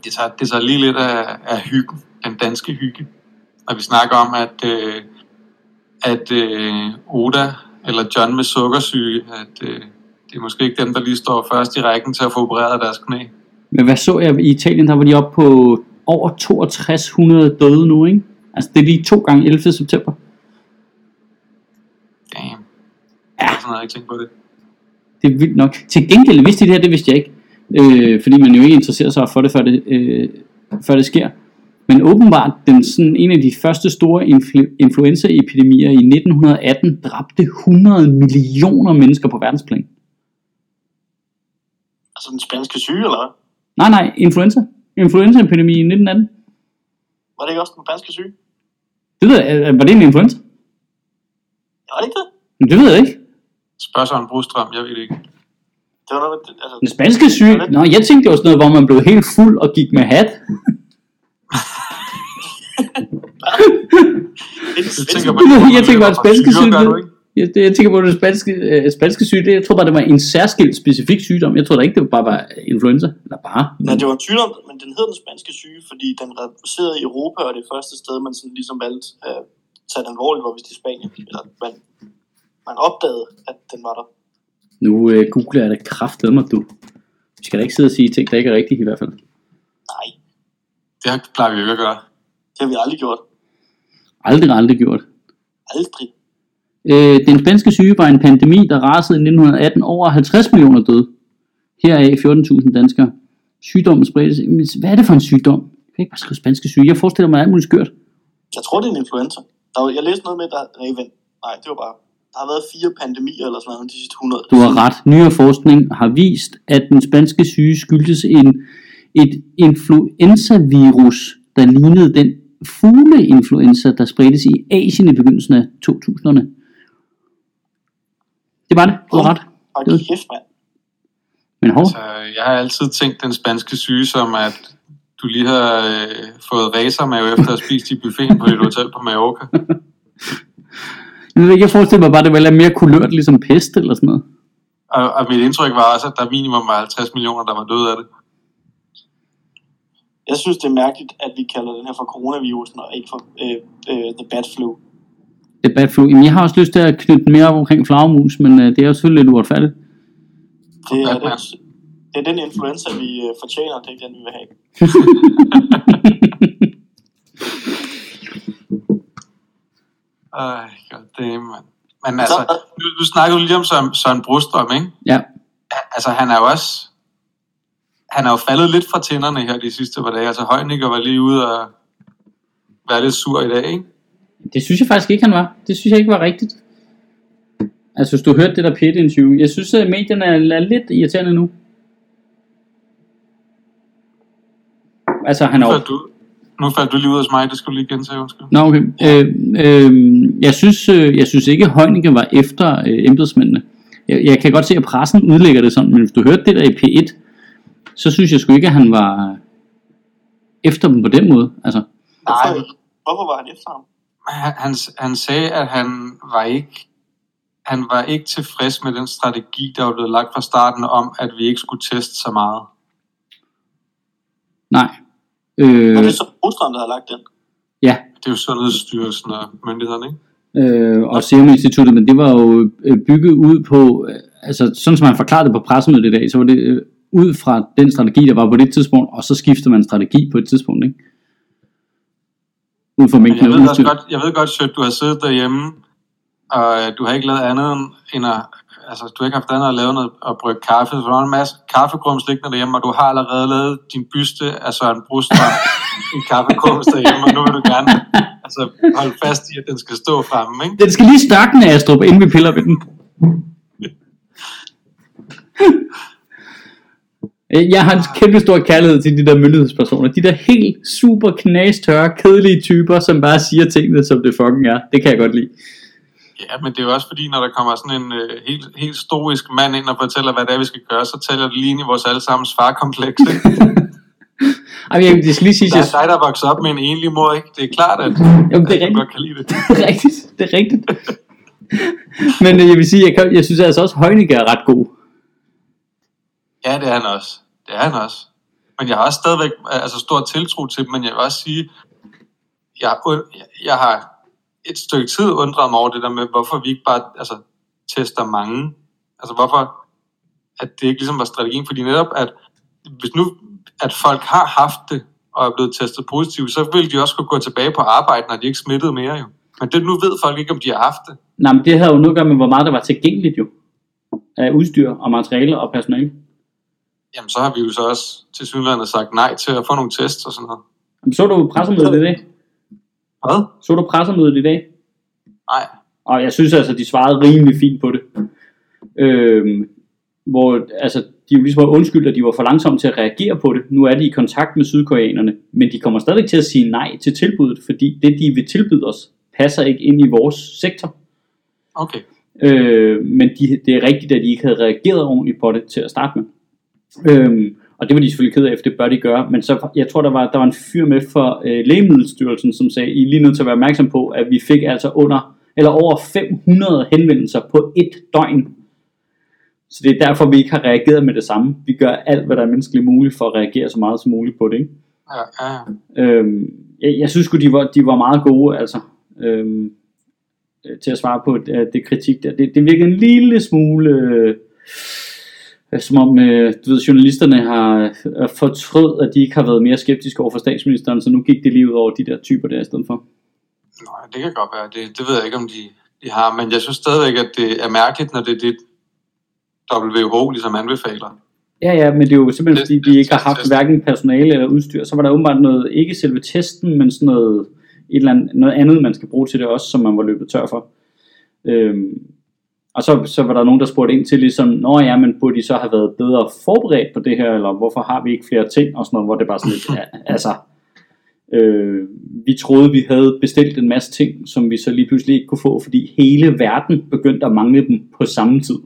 det, tager, det tager lige lidt af, af hyggen, den danske hygge. Når vi snakker om, at, øh, at øh, Oda eller John med sukkersyge, at øh, det er måske ikke dem, der lige står først i rækken til at få opereret deres knæ. Men hvad så jeg i Italien, der var de oppe på over 6200 døde nu, ikke? Altså det er lige to gange 11. september. Damn. Ja. Sådan jeg ikke tænkt på det. Det er vildt nok. Til gengæld vidste de det her, det vidste jeg ikke. øh, fordi man jo ikke interesserer sig for det, før det, øh, før det sker. Men åbenbart, den, sådan, en af de første store influ- influenzaepidemier i 1918 dræbte 100 millioner mennesker på verdensplan. Altså den spanske syge, eller hvad? Nej, nej, influenza. Influenzaepidemi i 1918. Var det ikke også den spanske syge? Det ved jeg, var det en influenza? Var det ikke det? Men det ved jeg ikke. Spørg Søren Brostrøm, jeg ved det ikke. Det var noget, altså, Den spanske syge? Nå, jeg tænkte det var sådan noget, hvor man blev helt fuld og gik med hat. <laughs> <laughs> Du tænker på, Jeg tænker bare, at spanske syre, syge, jeg, det- jeg tænker på det spanske, øh, spanske syge, det, jeg tror bare, det var en særskilt specifik sygdom. Jeg tror da ikke, det bare var influenza. Eller bare. Nej, det var en sygdom, men den hed den spanske syge, fordi den reducerede i Europa, og det første sted, man sådan ligesom valgte at tage den alvorligt, var vist i Spanien. Eller man, man opdagede, at den var der. Nu øh, googler jeg da kraftedeme mig, du. Vi skal da ikke sidde og sige ting, der ikke er rigtige i hvert fald. Nej, Det plejer vi ikke at gøre. det har vi aldrig gjort. Aldrig, aldrig gjort. Aldrig. Øh, den spanske syge var en pandemi, der rasede i 1918 over 50 millioner døde. Heraf 14.000 danskere. Sygdommen spredtes. Men Hvad er det for en sygdom? Jeg kan ikke bare skrive spanske syge. Jeg forestiller mig alt muligt skørt. Jeg tror, det er en influenza. Der var, jeg læste noget med, der... Nej, vent. Nej, det var bare... Der har været fire pandemier eller sådan noget de sidste 100. Du har ret. Nyere forskning har vist, at den spanske syge skyldtes en, et influenzavirus, der lignede den fugleinfluenza, der spredtes i Asien i begyndelsen af 2000'erne. Det var det. Du har ret. Det var- kæft, mand. Men hov, Så jeg har altid tænkt den spanske syge som, at du lige har øh, fået racermave efter at have spist i buffeten på dit hotel på Mallorca. <laughs> jeg, ved ikke, jeg forestiller mig bare, at det var lidt mere kulørt, ligesom pest eller sådan noget. Og, og mit indtryk var også, at der minimum var 50 millioner, der var døde af det. Jeg synes, det er mærkeligt, at vi kalder den her for coronavirusen, og ikke for øh, øh, the bad flu. Flu. Jamen, jeg har også lyst til at knytte mere op omkring flagermus, men øh, det er jo selvfølgelig lidt uretfærdigt. Det er, den, det er den influenza, vi øh, fortjener, det er ikke den, vi vil have. <laughs> Ej, goddamn, mand. Men altså, nu, nu snakker du lige om Søren, Søren Brostrøm, ikke? Ja. Altså, han er jo også... Han er jo faldet lidt fra tænderne her de sidste par dage. Altså, Højnikker var lige ude og være lidt sur i dag, ikke? Det synes jeg faktisk ikke, han var. Det synes jeg ikke var rigtigt. Altså, hvis du hørte det der pæt interview Jeg synes, at medierne er, er lidt irriterende nu. Altså, han er faldt du, nu faldt du lige ud hos mig, det skulle lige gentage, undskyld. Nå, okay. Øh, øh, jeg, synes, øh, jeg synes ikke, at Højnike var efter øh, embedsmændene. Jeg, jeg kan godt se, at pressen udlægger det sådan, men hvis du hørte det der i P1, så synes jeg sgu ikke, at han var efter dem på den måde. Altså, Nej, hvorfor var han efter ham? Han, han, han sagde, at han var ikke han var ikke tilfreds med den strategi, der var blevet lagt fra starten om, at vi ikke skulle teste så meget. nej. Øh. Er det så Brostrøm, der har lagt den? ja, Det er jo Sundhedsstyrelsen og myndighederne, ikke? øh, og Serum Instituttet, men det var jo øh, bygget ud på, øh, altså sådan som han forklarede det på pressemødet i dag, så var det øh, ud fra den strategi, der var på det tidspunkt, og så skiftede man strategi på et tidspunkt, ikke? Ud fra mængden jeg ved, udstyr. godt, jeg ved godt, Sødt, du har siddet derhjemme, og øh, du har ikke lavet andet end- at, altså du har ikke haft andet at lave noget at brygge kaffe, så du har en masse kaffegrums liggende derhjemme, og du har allerede lavet din byste af Søren Brostrøm <laughs> i kaffegrums derhjemme, og nu vil du gerne altså, holde fast i, at den skal stå fremme, ikke? Den skal lige størkne, Astrup, inden vi piller ved den. <laughs> Øh, Jeg har en kæmpe stor kærlighed til de der myndighedspersoner. De der helt super knastørre, kedelige typer, som bare siger tingene, som det fucking er. Det kan jeg godt lide. Ja, men det er jo også fordi, når der kommer sådan en øh, helt, helt stoisk mand ind og fortæller, hvad det er, vi skal gøre, så tæller det lige ind i vores allesammens farkompleks. Ikke? <laughs> Ej, men jeg, det skal lige sige, Der jeg, er dig, der er vokset op med en enlig mor, ikke? Det er klart, at, Jamen, det er at rigtigt. godt kan lide det. <laughs> det er rigtigt. Det er rigtigt. <laughs> Men øh, jeg vil sige, jeg, kan, jeg synes altså også, at Højnike er ret god. Ja, det er han også. Det er han også. Men jeg har også stadigvæk altså, stor tiltro til dem, men jeg vil også sige, jeg, jeg har et stykke tid undret mig over det der med, hvorfor vi ikke bare altså, tester mange. Altså hvorfor, at det ikke ligesom var strategien, fordi netop, at hvis nu, at folk har haft det, og er blevet testet positivt, så vil de også kunne gå tilbage på arbejde, når de ikke smittede mere jo. Men det nu ved folk ikke, om de har haft det. Nej, men det havde jo noget at gøre med, hvor meget der var tilgængeligt jo. Af udstyr og materialer og personale jamen så har vi jo så også til synligheden sagt nej til at få nogle tests og sådan noget. Jamen, Så du pressemødet i dag? Hvad? Så du pressemødet i dag? Nej. Og jeg synes altså, de svarede rimelig fint på det. Øhm, hvor altså, de jo ligesom undskyldt, at de var for langsomme til at reagere på det. Nu er de i kontakt med sydkoreanerne, men de kommer stadig til at sige nej til tilbuddet, fordi det, de vil tilbyde os, passer ikke ind i vores sektor. Okay. Øh, men de, det er rigtigt, at de ikke havde reageret ordentligt på det til at starte med. Øhm, og det var de selvfølgelig ked af, for det bør de gøre. Men så, jeg tror, der var, der var en fyr med for øh, Lægemiddelstyrelsen, som sagde, I er lige nødt til at være opmærksom på, at vi fik altså under, eller over 500 henvendelser på et døgn. Så det er derfor, vi ikke har reageret med det samme. Vi gør alt, hvad der er menneskeligt muligt for at reagere så meget som muligt på det. Ikke? Ja, ja, ja. Øhm, jeg, jeg synes de var, de var meget gode, altså, øhm, øh, til at svare på det, det kritik der. Det, det virkede en lille smule, øh, som om, øh, du ved, journalisterne har øh, fortrød, at de ikke har været mere skeptiske over for statsministeren, så nu gik det lige ud over de der typer der i stedet for. Nej, det kan godt være. Det, det ved jeg ikke, om de, de har. Men jeg synes stadigvæk, at det er mærkeligt, når det er det, WHO ligesom anbefaler. Ja, ja, men det er jo simpelthen, Det- fordi det- de ikke har haft test. hverken personale eller udstyr. Så var der åbenbart noget, ikke selve testen, men sådan noget, et eller andet, noget andet, man skal bruge til det også, som man var løbet tør for. Øhm, og så, så var der nogen, der spurgte ind til ligesom, Nå ja, men burde de så have været bedre forberedt på det her, eller hvorfor har vi ikke flere ting, og sådan noget, hvor det bare sådan lidt, ja, altså, øh, vi troede, vi havde bestilt en masse ting, som vi så lige pludselig ikke kunne få, fordi hele verden begyndte at mangle dem på samme tid.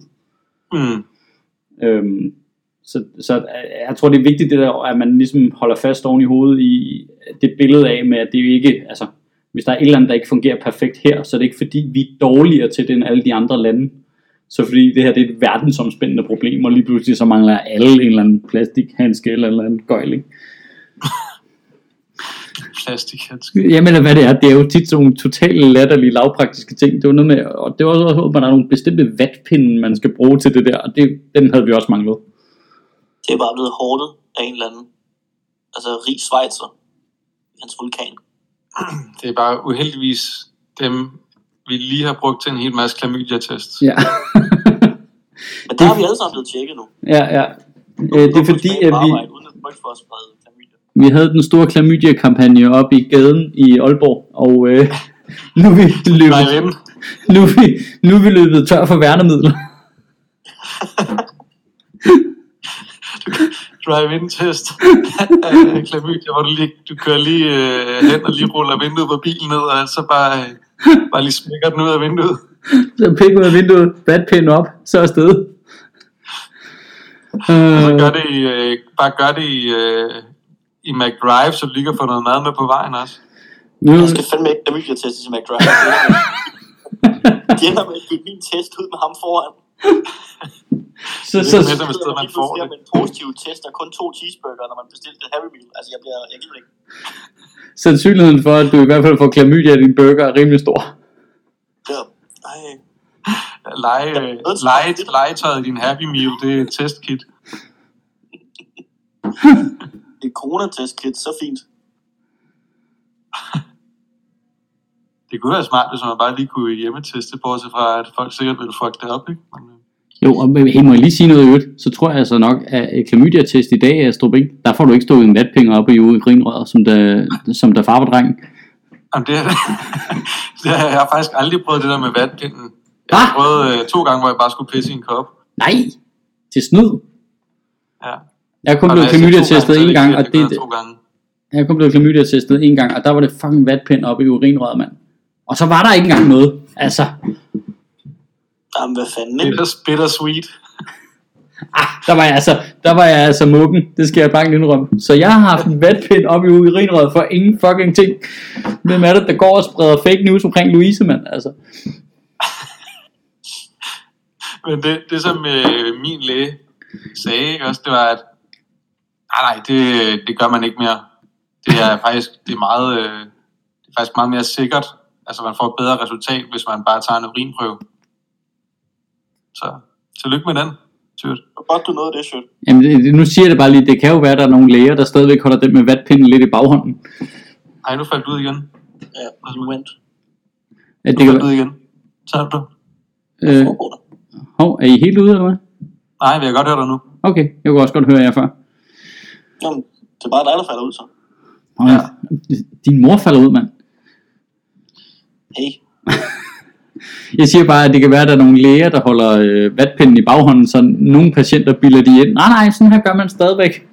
Mm. Øhm, så, så jeg tror, det er vigtigt, det der, at man ligesom holder fast oven i hovedet i det billede af, med at det jo ikke, altså, hvis der er et eller andet, der ikke fungerer perfekt her, så er det ikke fordi, vi er dårligere til det end alle de andre lande. Så fordi det her det er et verdensomspændende problem, og lige pludselig så mangler alle en eller anden plastikhandske eller en eller anden gøjling. <laughs> Plastikhandske. Jamen, hvad det er, det er jo tit sådan nogle totalt latterlige, lavpraktiske ting. Det var noget med, og det var også, at der er nogle bestemte vatpinde, man skal bruge til det der, og det, den havde vi også manglet. Det er bare blevet hårdet af en eller anden. Altså rig Schweizer. i Hans vulkan. Det er bare uheldigvis dem, vi lige har brugt til en hel masse klamydia-test. Ja. Men der er vi alle sammen blevet tjekket nu. Ja, ja. Øh, det er fordi, at vi, for at sprede klamydia. vi havde den store klamydia-kampagne op i gaden i Aalborg, og øh, <laughs> nu, er vi løbet, nu, er vi, nu er vi løbet tør for værnemidler. <laughs> drive-in-test af klamydia, <laughs> hvor du, lige, du kører lige øh, hen og lige ruller vinduet på bilen ned, og så bare, øh, bare lige smækker den ud af vinduet. Så pik ud af vinduet, vatpind op, så afsted. Og så Øh, gør det i, øh, bare gør det i, øh, i McDrive, så du lige kan få noget mad med på vejen også. nu, Jeg skal fandme ikke klamydia-teste til McDrive. <laughs> De ender med at give min test ud med ham foran. <laughs> så, Det så, er med, som et sted, man får det. en positiv test og kun to cheeseburger, når man bestilte et Happy Meal. Altså, jeg bliver, jeg gider ikke. sandsynligheden for, at du i hvert fald får klamydia i din burger er rimelig stor. Ja. Ej. Lege, lege, legetøjet i din Happy Meal, det er et testkit. Et coronatest-kit, så fint. <laughs> Det kunne være smart, hvis man bare lige kunne hjemmeteste, bortset fra, at folk sikkert ville fuck det op, ikke? Øh, Jo, og hey, må jeg lige sige noget i øvrigt, så tror jeg altså nok, at et klamydia-test i dag, Astrup, ikke? der får du ikke stået en vatpinger op i urinrøret, som der, som der far drengen. Jamen, det, det, <laughs> har jeg har faktisk aldrig prøvet det der med vatpinden. Jeg har Ah! prøvet øh, to gange, hvor jeg bare skulle pisse i en kop. Nej, til snyd. Ja. Jeg er kun blevet to klamydia-testet er en gang, og det, jeg er kun blevet klamydia-testet en gang, og der var det fucking vatpind op i urinrøret, mand. Og så var der ikke engang noget. Altså, Jamen, hvad fanden, ikke? Bitter, bitter sweet. ah, der var jeg altså, der var jeg altså mukken. Det skal jeg bare indrømme. Så jeg har haft en vatpind op i urinrøret for ingen fucking ting. Hvem er det, der går og spreder fake news omkring Louise, mand? Altså. Men det, det som øh, min læge sagde, ikke, også, det var, at nej, nej, det, det gør man ikke mere. Det er faktisk det er meget, øh, det er faktisk meget mere sikkert. Altså man får et bedre resultat, hvis man bare tager en urinprøve. Så tillykke med den, var godt, du nåede det, shit. Jamen, det, nu siger jeg det bare lige, det kan jo være, at der er nogle læger, der stadigvæk holder den med vatpinden lidt i baghånden. Ej, nu faldt du ud igen. Ja, you went. Nu det kan, faldt du ud igen. Så er du. øh, hov, er I helt ude, eller hvad? Nej, vi har godt hørt dig nu. okay. Jeg kunne også godt høre jer før. Jamen, det er bare dig, der falder ud så. Ja. Din mor falder ud, mand. Hey, <laughs> Jeg siger bare, at det kan være, at der er nogle læger, der holder øh, vatpinden i baghånden, så nogle patienter bilder de ind. Nej, nej, sådan her gør man stadigvæk.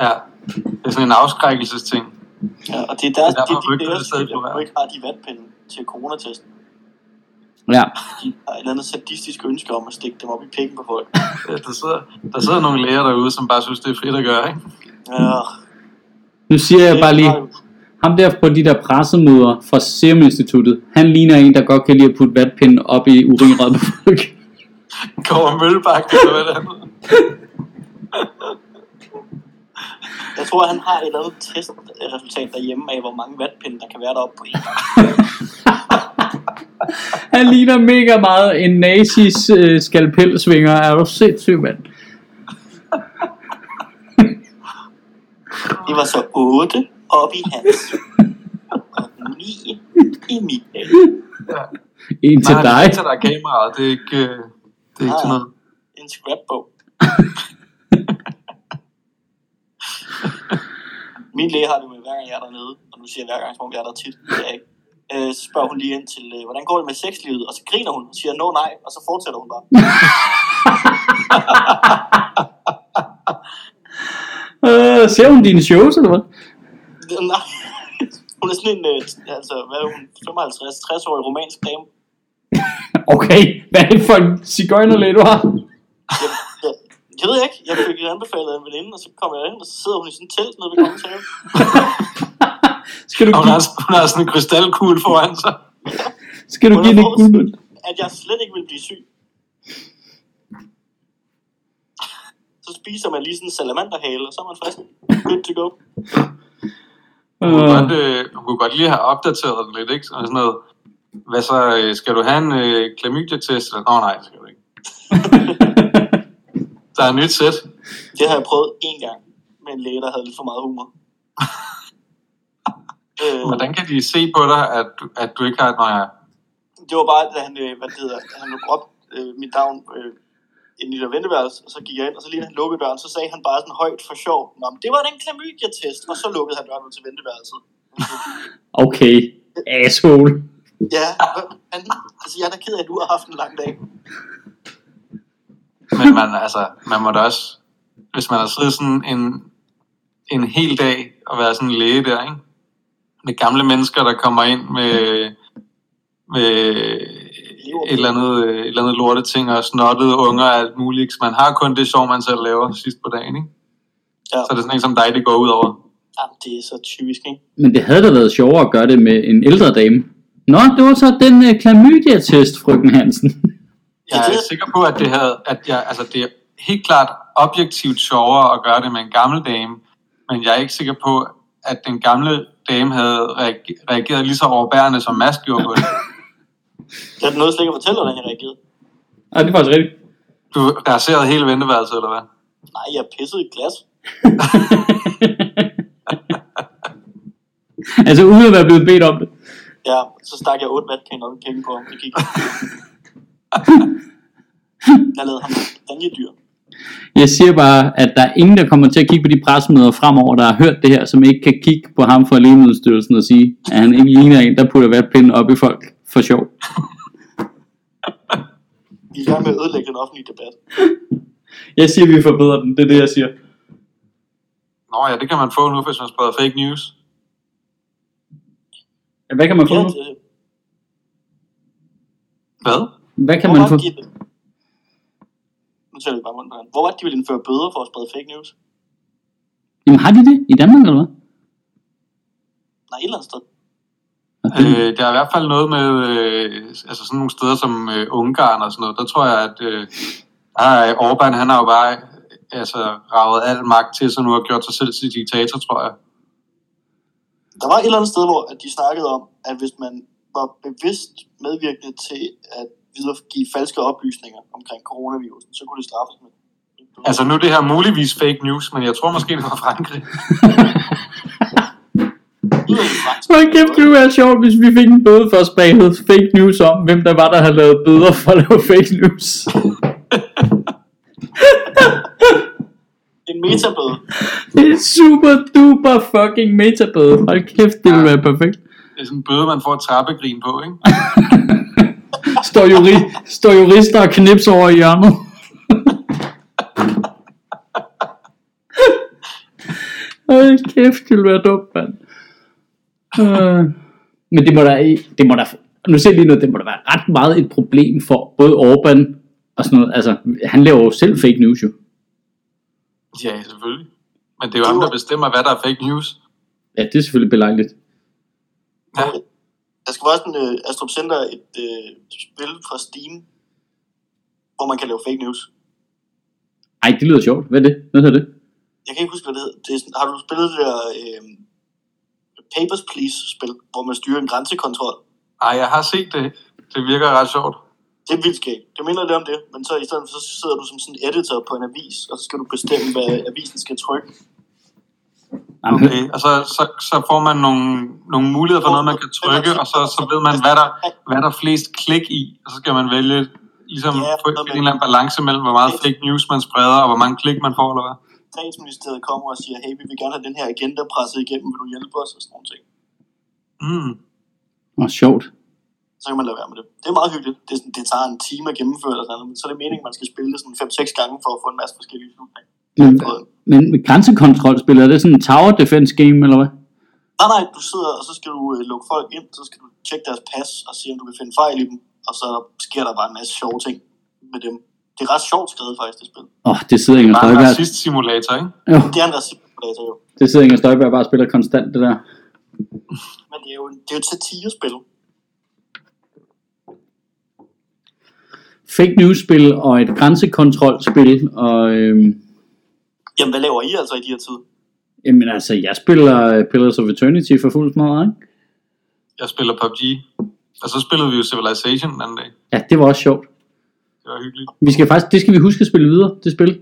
Ja, det er sådan en afskrækkelsesting. ja, og det er deres, Det er derfor, det, det, ikke har de vatpinde til coronatesten. Ja, De har et eller andet sadistisk ønske om at stikke dem op i pikken på folk. Ja, Der sidder, der sidder nogle læger derude, som bare synes, det er fedt at gøre, ikke? Ja, nu siger jeg bare lige, ham der på de der pressemøder fra Serum Instituttet, han ligner en, der godt kan lide at putte vatpinden op i urinrøret på folk. Kommer Møllebakke, eller hvad det er. Jeg tror, han har et eller andet testresultat derhjemme af, hvor mange vatpinde, der kan være deroppe på en. <laughs> Han ligner mega meget en nazis øh, skalpelsvinger. Er du sindssyg, mand? Det var så 8 op i hans. Og 9 i mit. En til Nej, er dig. til dig er kameraet, det er ikke, øh, det er ikke til Ah. noget. En scrapbog. <laughs> Min læge har det med, hver gang jeg er dernede, og nu siger jeg hver gang, som om jeg er der tit, det er jeg ikke. Øh, så spørger hun lige ind til, øh, hvordan går det med sexlivet? Og så griner hun og siger, no, nej, og så fortsætter hun bare. <laughs> Øh, ser hun dine shows, eller hvad? <laughs> nej, hun er sådan en, øh, altså, hvad er hun, 55-60-årig romansk dame. <laughs> Okay, hvad er det for en cigøjnerlæge, du har? Jeg, jeg, jeg ved ikke, jeg fik anbefalet af en veninde, og så kom jeg ind, og så sidder hun i sådan en telt nede ved kongens <laughs> have. Skal du hun give, har, hun har sådan en krystalkugle foran sig. skal du give fået- guldmønt? at jeg slet ikke vil blive syg. Så spiser man lige sådan en salamanderhale, og så er man frisk. Good to go. Hun kunne, Øh, godt, øh, hun kunne godt lige have opdateret den lidt, ikke? Sådan noget. Hvad så, øh, skal du have en øh, klamydia-test? Åh oh, nej, det skal du ikke. <laughs> Der er et nyt sæt. Det har jeg prøvet én gang med en læge, der havde lidt for meget humor. øh, <laughs> Hvordan kan de se på dig, at, du- at du ikke har et nøje? det var bare, da han, øh, hvad det hedder, han lukket op øh, mit navn øh, ind i det venteværelse, og så gik jeg ind, og så lige da han lukkede døren, så sagde han bare sådan højt for sjov, Nå, men det var den klamydia-test, og så lukkede han døren til venteværelset. okay, asshole. Ja, fanden? altså jeg er da ked af, at du har haft en lang dag. Men man, altså, man må da også, hvis man har siddet sådan en, en hel dag og været sådan en læge der, ikke? Med gamle mennesker, der kommer ind med, med et eller andet, øh, et eller andet lorte ting og snottede unger og alt muligt. Man har kun det sjov, man selv laver sidst på dagen, ikke? Ja. Så er det sådan en som dig, det går ud over. Jamen, det er så typisk, ikke? Men det havde da været sjovere at gøre det med en ældre dame. Nå, det var så den uh, klamydia-test, frøken Hansen. Jeg er sikker på, at det havde, at jeg, altså det er helt klart objektivt sjovere at gøre det med en gammel dame, men jeg er ikke sikker på, at den gamle dame havde reage- reageret lige så overbærende, som Mads gjorde på det. <laughs> Jeg er nødt til ikke at fortælle, hvordan jeg reagerede. Ja, det er faktisk rigtigt. Du raserede hele venteværelset, eller hvad? Nej, jeg pissede i glas. <laughs> altså uden at være blevet bedt om det. Ja, så stak jeg otte vatpinde op i pikken på ham. Det gik. <laughs> Jeg lavede ham danjedyr. Jeg siger bare, at der er ingen, der kommer til at kigge på de pressemøder fremover, der har hørt det her, som ikke kan kigge på ham fra Lægemiddelstyrelsen og sige, at han ikke ligner en, der putter vatpinden op i folk for sjov. Vi er i gang med at ødelægge den offentlige debat. Jeg siger, at vi forbedrer den. Det er det, jeg siger. Nå ja, det kan man få nu, hvis man spreder fake news. Hvad kan man få Ja, nu? det, Hvad? Hvad kan hvor man var få? det, de- Nu tager vi bare munden på den. Hvor var det, de ville indføre bøder for at sprede fake news? Jamen har de det i Danmark, eller hvad? Nej, et eller andet sted. Øh, der er i hvert fald noget med, øh, altså sådan nogle steder som øh, Ungarn og sådan noget, der tror jeg, at øh, der er Orbán, han har jo bare altså, ravet al magt til sig nu og gjort sig selv til diktator, tror jeg. Der var et eller andet sted, hvor at de snakkede om, at hvis man var bevidst medvirkende til at videregive falske oplysninger omkring coronavirusen, så kunne det straffes med. Altså nu er det her muligvis fake news, men jeg tror måske, det var Frankrig. <laughs> Lyder det fransk? Hold kæft, det ville være sjovt, hvis vi fik en bøde for at sprede fake news om, hvem der var, der havde lavet bøder for at lave fake news. metabøde. Det er super duper fucking metabøde. Hold kæft, det vil være perfekt. Det er sådan en bøde, man får et trappegrin på, ikke? <laughs> Står, juri, står jurister og knips over i hjørnet. <laughs> Hold kæft, det vil være dumt, mand. Øh, men det må da, det må da, nu ser jeg lige noget, det må da være ret meget et problem for både Orbán og sådan noget. Altså, han laver jo selv fake news jo. Ja, selvfølgelig. Men det er jo ham, der bestemmer, hvad der er fake news. Ja, det er selvfølgelig belejligt. Ja. Der skal være sådan uh, Astrup Center et uh, spil fra Steam, hvor man kan lave fake news. Ej, det lyder sjovt. Hvad er det? Hvad hedder det? Jeg kan ikke huske, hvad det hedder. Det er sådan, har du spillet det der uh, Papers, Please-spil, hvor man styrer en grænsekontrol? Ej, jeg har set det. Det virker ret sjovt. Det er vildt skægt. Det minder lidt om det, men så i stedet for, så sidder du som sådan en editor på en avis, og så skal du bestemme, hvad <laughs> avisen skal trykke. Okay, og så, så, så får man nogle, nogle muligheder for noget, man kan trykke, og så, så ved man, hvad der, hvad der er flest klik i, og så skal man vælge ligesom Ja, en eller anden balance mellem, hvor meget fake news man spreder, og hvor mange klik man får, eller hvad? Statsministeriet kommer og siger, hey, vi vil gerne have den her agenda presset igennem, vil du hjælpe os, og sådan nogle ting. Mm. Åh, sjovt. Så kan man lade være med det. Det er meget hyggeligt. Det, er sådan, det tager en time at gennemføre, eller sådan noget, men så er det meningen, at man skal spille det sådan 5-6 gange, for at få en masse forskellige slutninger. Men, men med grænsekontrolspil, er det sådan en tower defense game, eller hvad? Nej, nej, du sidder, og så skal du øh, lukke folk ind, så skal du tjekke deres pas, og se, om du kan finde fejl i dem, og så sker der bare en masse sjove ting med dem. Det er ret sjovt skrevet faktisk, det spil. Åh, oh, det sidder Inger Bare en Støjberg. racist-simulator, ikke? Jo, Det er en racistsimulator jo. det sidder Inger Støjberg bare og spiller konstant, det der. Men det er jo, det er jo et satirespil. Fake news-spil og et grænsekontrolspil, og øhm, Jamen, hvad laver I altså i de her tider? jamen altså, jeg spiller øh, Pillars of Eternity for fuld smadret, ikke? Jeg spiller PUBG, og så spillede vi jo Civilization den anden dag. Ja, det var også sjovt. Det var hyggeligt. Vi skal faktisk, det skal vi huske at spille videre, det spil.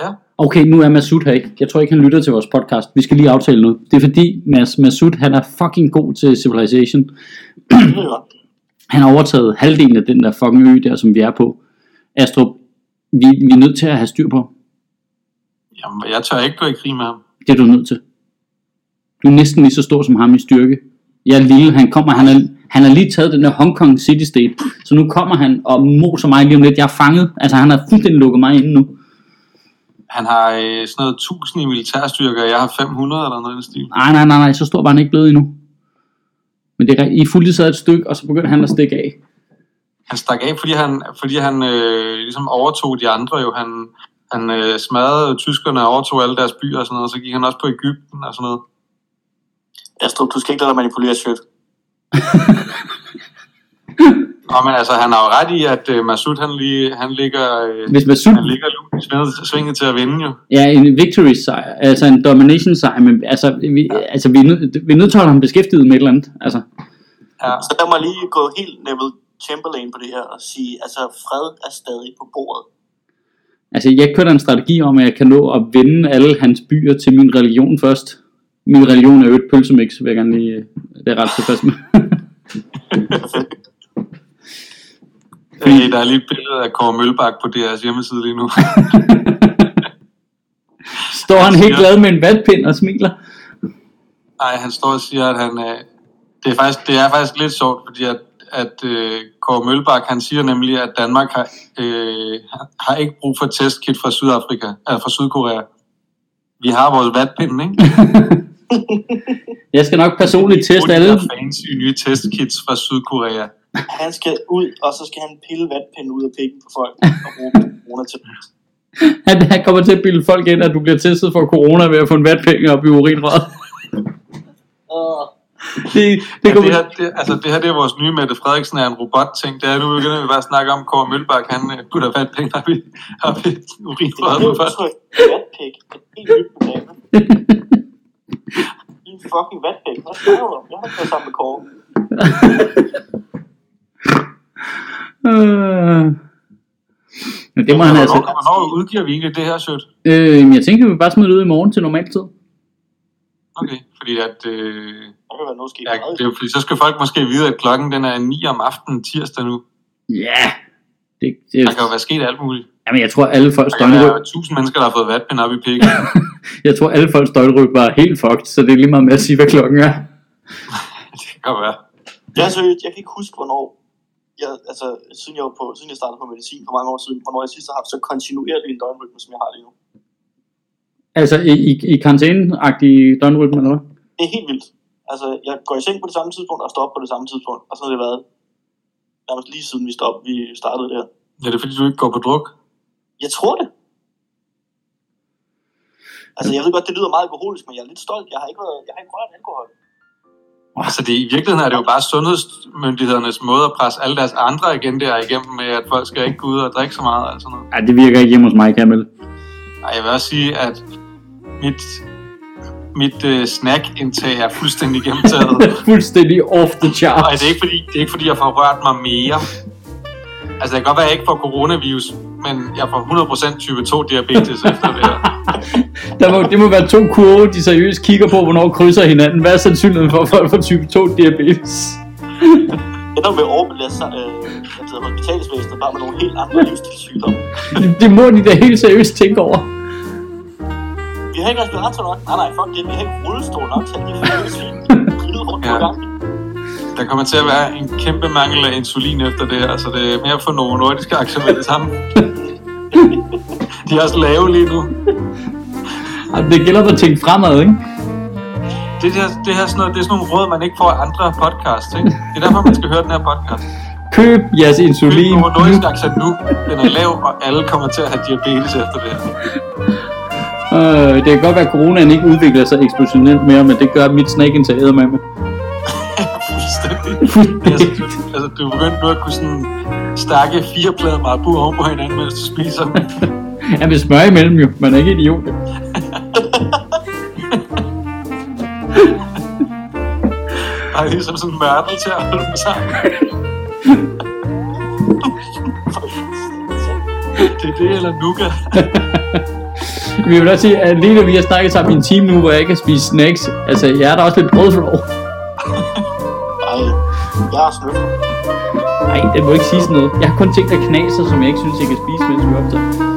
Ja, Okay, nu er Masud her ikke. Jeg tror ikke, han lytter til vores podcast. Vi skal lige aftale noget. Det er fordi, Mas, Masud, han er fucking god til Civilization. Han har overtaget halvdelen af den der fucking ø der, som vi er på. Astrup, vi, vi er nødt til at have styr på. jamen, jeg tør ikke gå i krig med ham. Det er du nødt til. Du er næsten lige så stor som ham i styrke. Jeg er lille, han kommer, han er, han har lige taget den der Hong Kong City State, så nu kommer han og moser mig lige om lidt. Jeg er fanget. Altså, han har fuldstændig lukket mig ind nu. Han har øh, sådan noget 1000 i militærstyrker, og jeg har 500 eller noget i den stil. Nej, nej, nej, nej, så stor var han ikke blevet endnu. Men det er. I fulgte sad et stykke, og så begyndte han at stikke af. Han stak af, fordi han, fordi han øh, ligesom overtog de andre jo. Han, han øh, smadrede tyskerne og overtog alle deres byer og sådan noget, og så gik han også på Ægypten og sådan noget. Astrup, du skal ikke lade dig manipulere shit. Nå, men altså, han har jo ret i, at øh, Masud, han, lige, han ligger, øh, Hvis Masud, han ligger lunt i svinget- til at vinde jo. ja, en victory sejr, altså en domination sejr, men altså, vi, altså, vi, er nødt, vi er nødt til at holde ham beskæftiget med et eller andet. Altså, Ja. Så lad mig lige gå helt Neville Chamberlain på det her og sige, altså fred er stadig på bordet. altså, jeg kører en strategi om, at jeg kan nå at vinde alle hans byer til min religion først. Min religion er jo et pølsemix, vil jeg gerne lige, det er ret tilfreds med. <laughs> Hey, der er lige et billede af Kåre Mølbak på deres hjemmeside lige nu. <laughs> Står han helt glad med en vatpind og smiler? Nej, han står og siger, at han... Øh, det, er faktisk, det er faktisk lidt sjovt, fordi at, at øh, Kåre Mølbak, han siger nemlig, at Danmark har, øh, har ikke brug for testkit fra Sydafrika, eller fra Sydkorea. Vi har vores vatpind, ikke? <laughs> <laughs> Jeg skal nok personligt teste alle. De der fancy nye testkits fra Sydkorea. Han skal ud, og så skal han pille vatpinden ud af pikken på folk og bruge corona til. <laughs> Han, han kommer til at bilde folk ind, at du bliver testet for corona ved at få en vatpind op i urinrøret. Åh, Det, det Det, kommer, det, her, det, altså, det her det er vores nye Mette Frederiksen er en robot-ting. Det er nu begynder vi bare at snakke om Kåre Mølbak, han øh, putter vatpenge op i, op i det urinrøret er på jo folk. udtryk. Vatpik. Et helt nyt. En <laughs> fucking vatpik. Hvad snakker du om? Jeg har ikke været sammen med Kåre. øh, men det må han altså... Hvornår, udgiver vi egentlig det her shirt? Øh, jeg tænker, vi bare smider det ud i morgen til normal tid. Okay, fordi at... Øh, kan være noget ja, det er jo, fordi så skal folk måske vide, at klokken den er 9 om aftenen tirsdag nu. Ja, det, det, Der kan jo være sket alt muligt. Jamen, jeg tror, alle folks Der kan døgnryg, være tusind mennesker, der har fået vatpind op i pikken. <laughs> jeg tror, alle folks døgnryg var helt fucked, så det er lige meget med at sige, hvad klokken er. <laughs> det kan godt være. Jeg, seriøst, jeg kan ikke huske, hvornår, jeg, altså, siden jeg, var på, siden jeg startede på medicin for mange år siden, hvornår jeg sidst har haft så kontinuerlig en døgnrytme, som jeg har lige nu. Altså, i, i, i karantæne-agtig døgnrytme, eller hvad? Det er helt vildt. Altså, jeg går i seng på det samme tidspunkt og står op på det samme tidspunkt, og så har det været nærmest lige siden vi, stop, vi startede der. Ja, det er fordi, du ikke går på druk. Jeg tror det. Altså, jeg ved godt, det lyder meget alkoholisk, men jeg er lidt stolt. Jeg har ikke, været, jeg har ikke rørt alkohol. Altså, det, i virkeligheden er det jo bare sundhedsmyndighedernes måde at presse alle deres andre agendaer igennem med, at folk skal ikke gå ud og drikke så meget og sådan noget. Ej, det virker ikke hjemme hos mig, kan jeg melde. Ej, jeg vil også sige, at mit, mit uh, snack-indtag er fuldstændig gennemtaget. <laughs> Fuldstændig off the Og charts. det er, ikke fordi, det er ikke fordi, jeg får rørt mig mere. Altså, det kan godt være, at jeg ikke får coronavirus, men jeg får 100% type 2 diabetes efter det her. <laughs> Der må, det må være to kurve, de seriøst kigger på, hvornår krydser hinanden. Hvad er sandsynligheden for, at folk får type 2 diabetes? Jeg er med at overbelaste sig, øh, hospitalsvæsenet, bare med nogle helt andre livsstilssygdomme. Det, <laughs> det må de da helt seriøst tænke over. Vi har ikke respirator nok. Nej, nej, fuck det. Vi har ikke rullestol nok til at de fire <laughs> svin. Rundt på gangen. Der kommer til at være en kæmpe mangel af insulin efter det her, så det er mere for nogle nordiske aktier med det samme. <laughs> De er også lave lige nu. Det gælder at tænke fremad, ikke? Det, her, det, her sådan noget, det er sådan nogle råd, man ikke får af andre podcasts. Ikke? Det er derfor, man skal høre den her podcast. Køb jeres Køb insulin. Novo Nordisk aktier nu. Den er lav, og alle kommer til at have diabetes efter det her. Øh, det kan godt være, at coronaen ikke udvikler sig eksplosivt mere, men det gør mit snake indtag med Fuldstændig. Altså, du, altså, du er begyndt nu at kunne sådan stakke fire plader marabu oven på hinanden, mens du spiser. <laughs> Ja, med smør imellem jo. Man er ikke idiot. Og ligesom sådan en mørtel til at holde dem sammen. <laughs> Det er det, eller nuka. <laughs> Vi vil også sige, at lige når vi har snakket sammen i en time nu, hvor jeg ikke kan spise snacks, altså jeg er der også lidt brødflov. Jeg har snøflet. Nej, det må ikke sige sådan noget. Jeg har kun ting, der knaser, som jeg ikke synes, jeg kan spise, mens vi optager.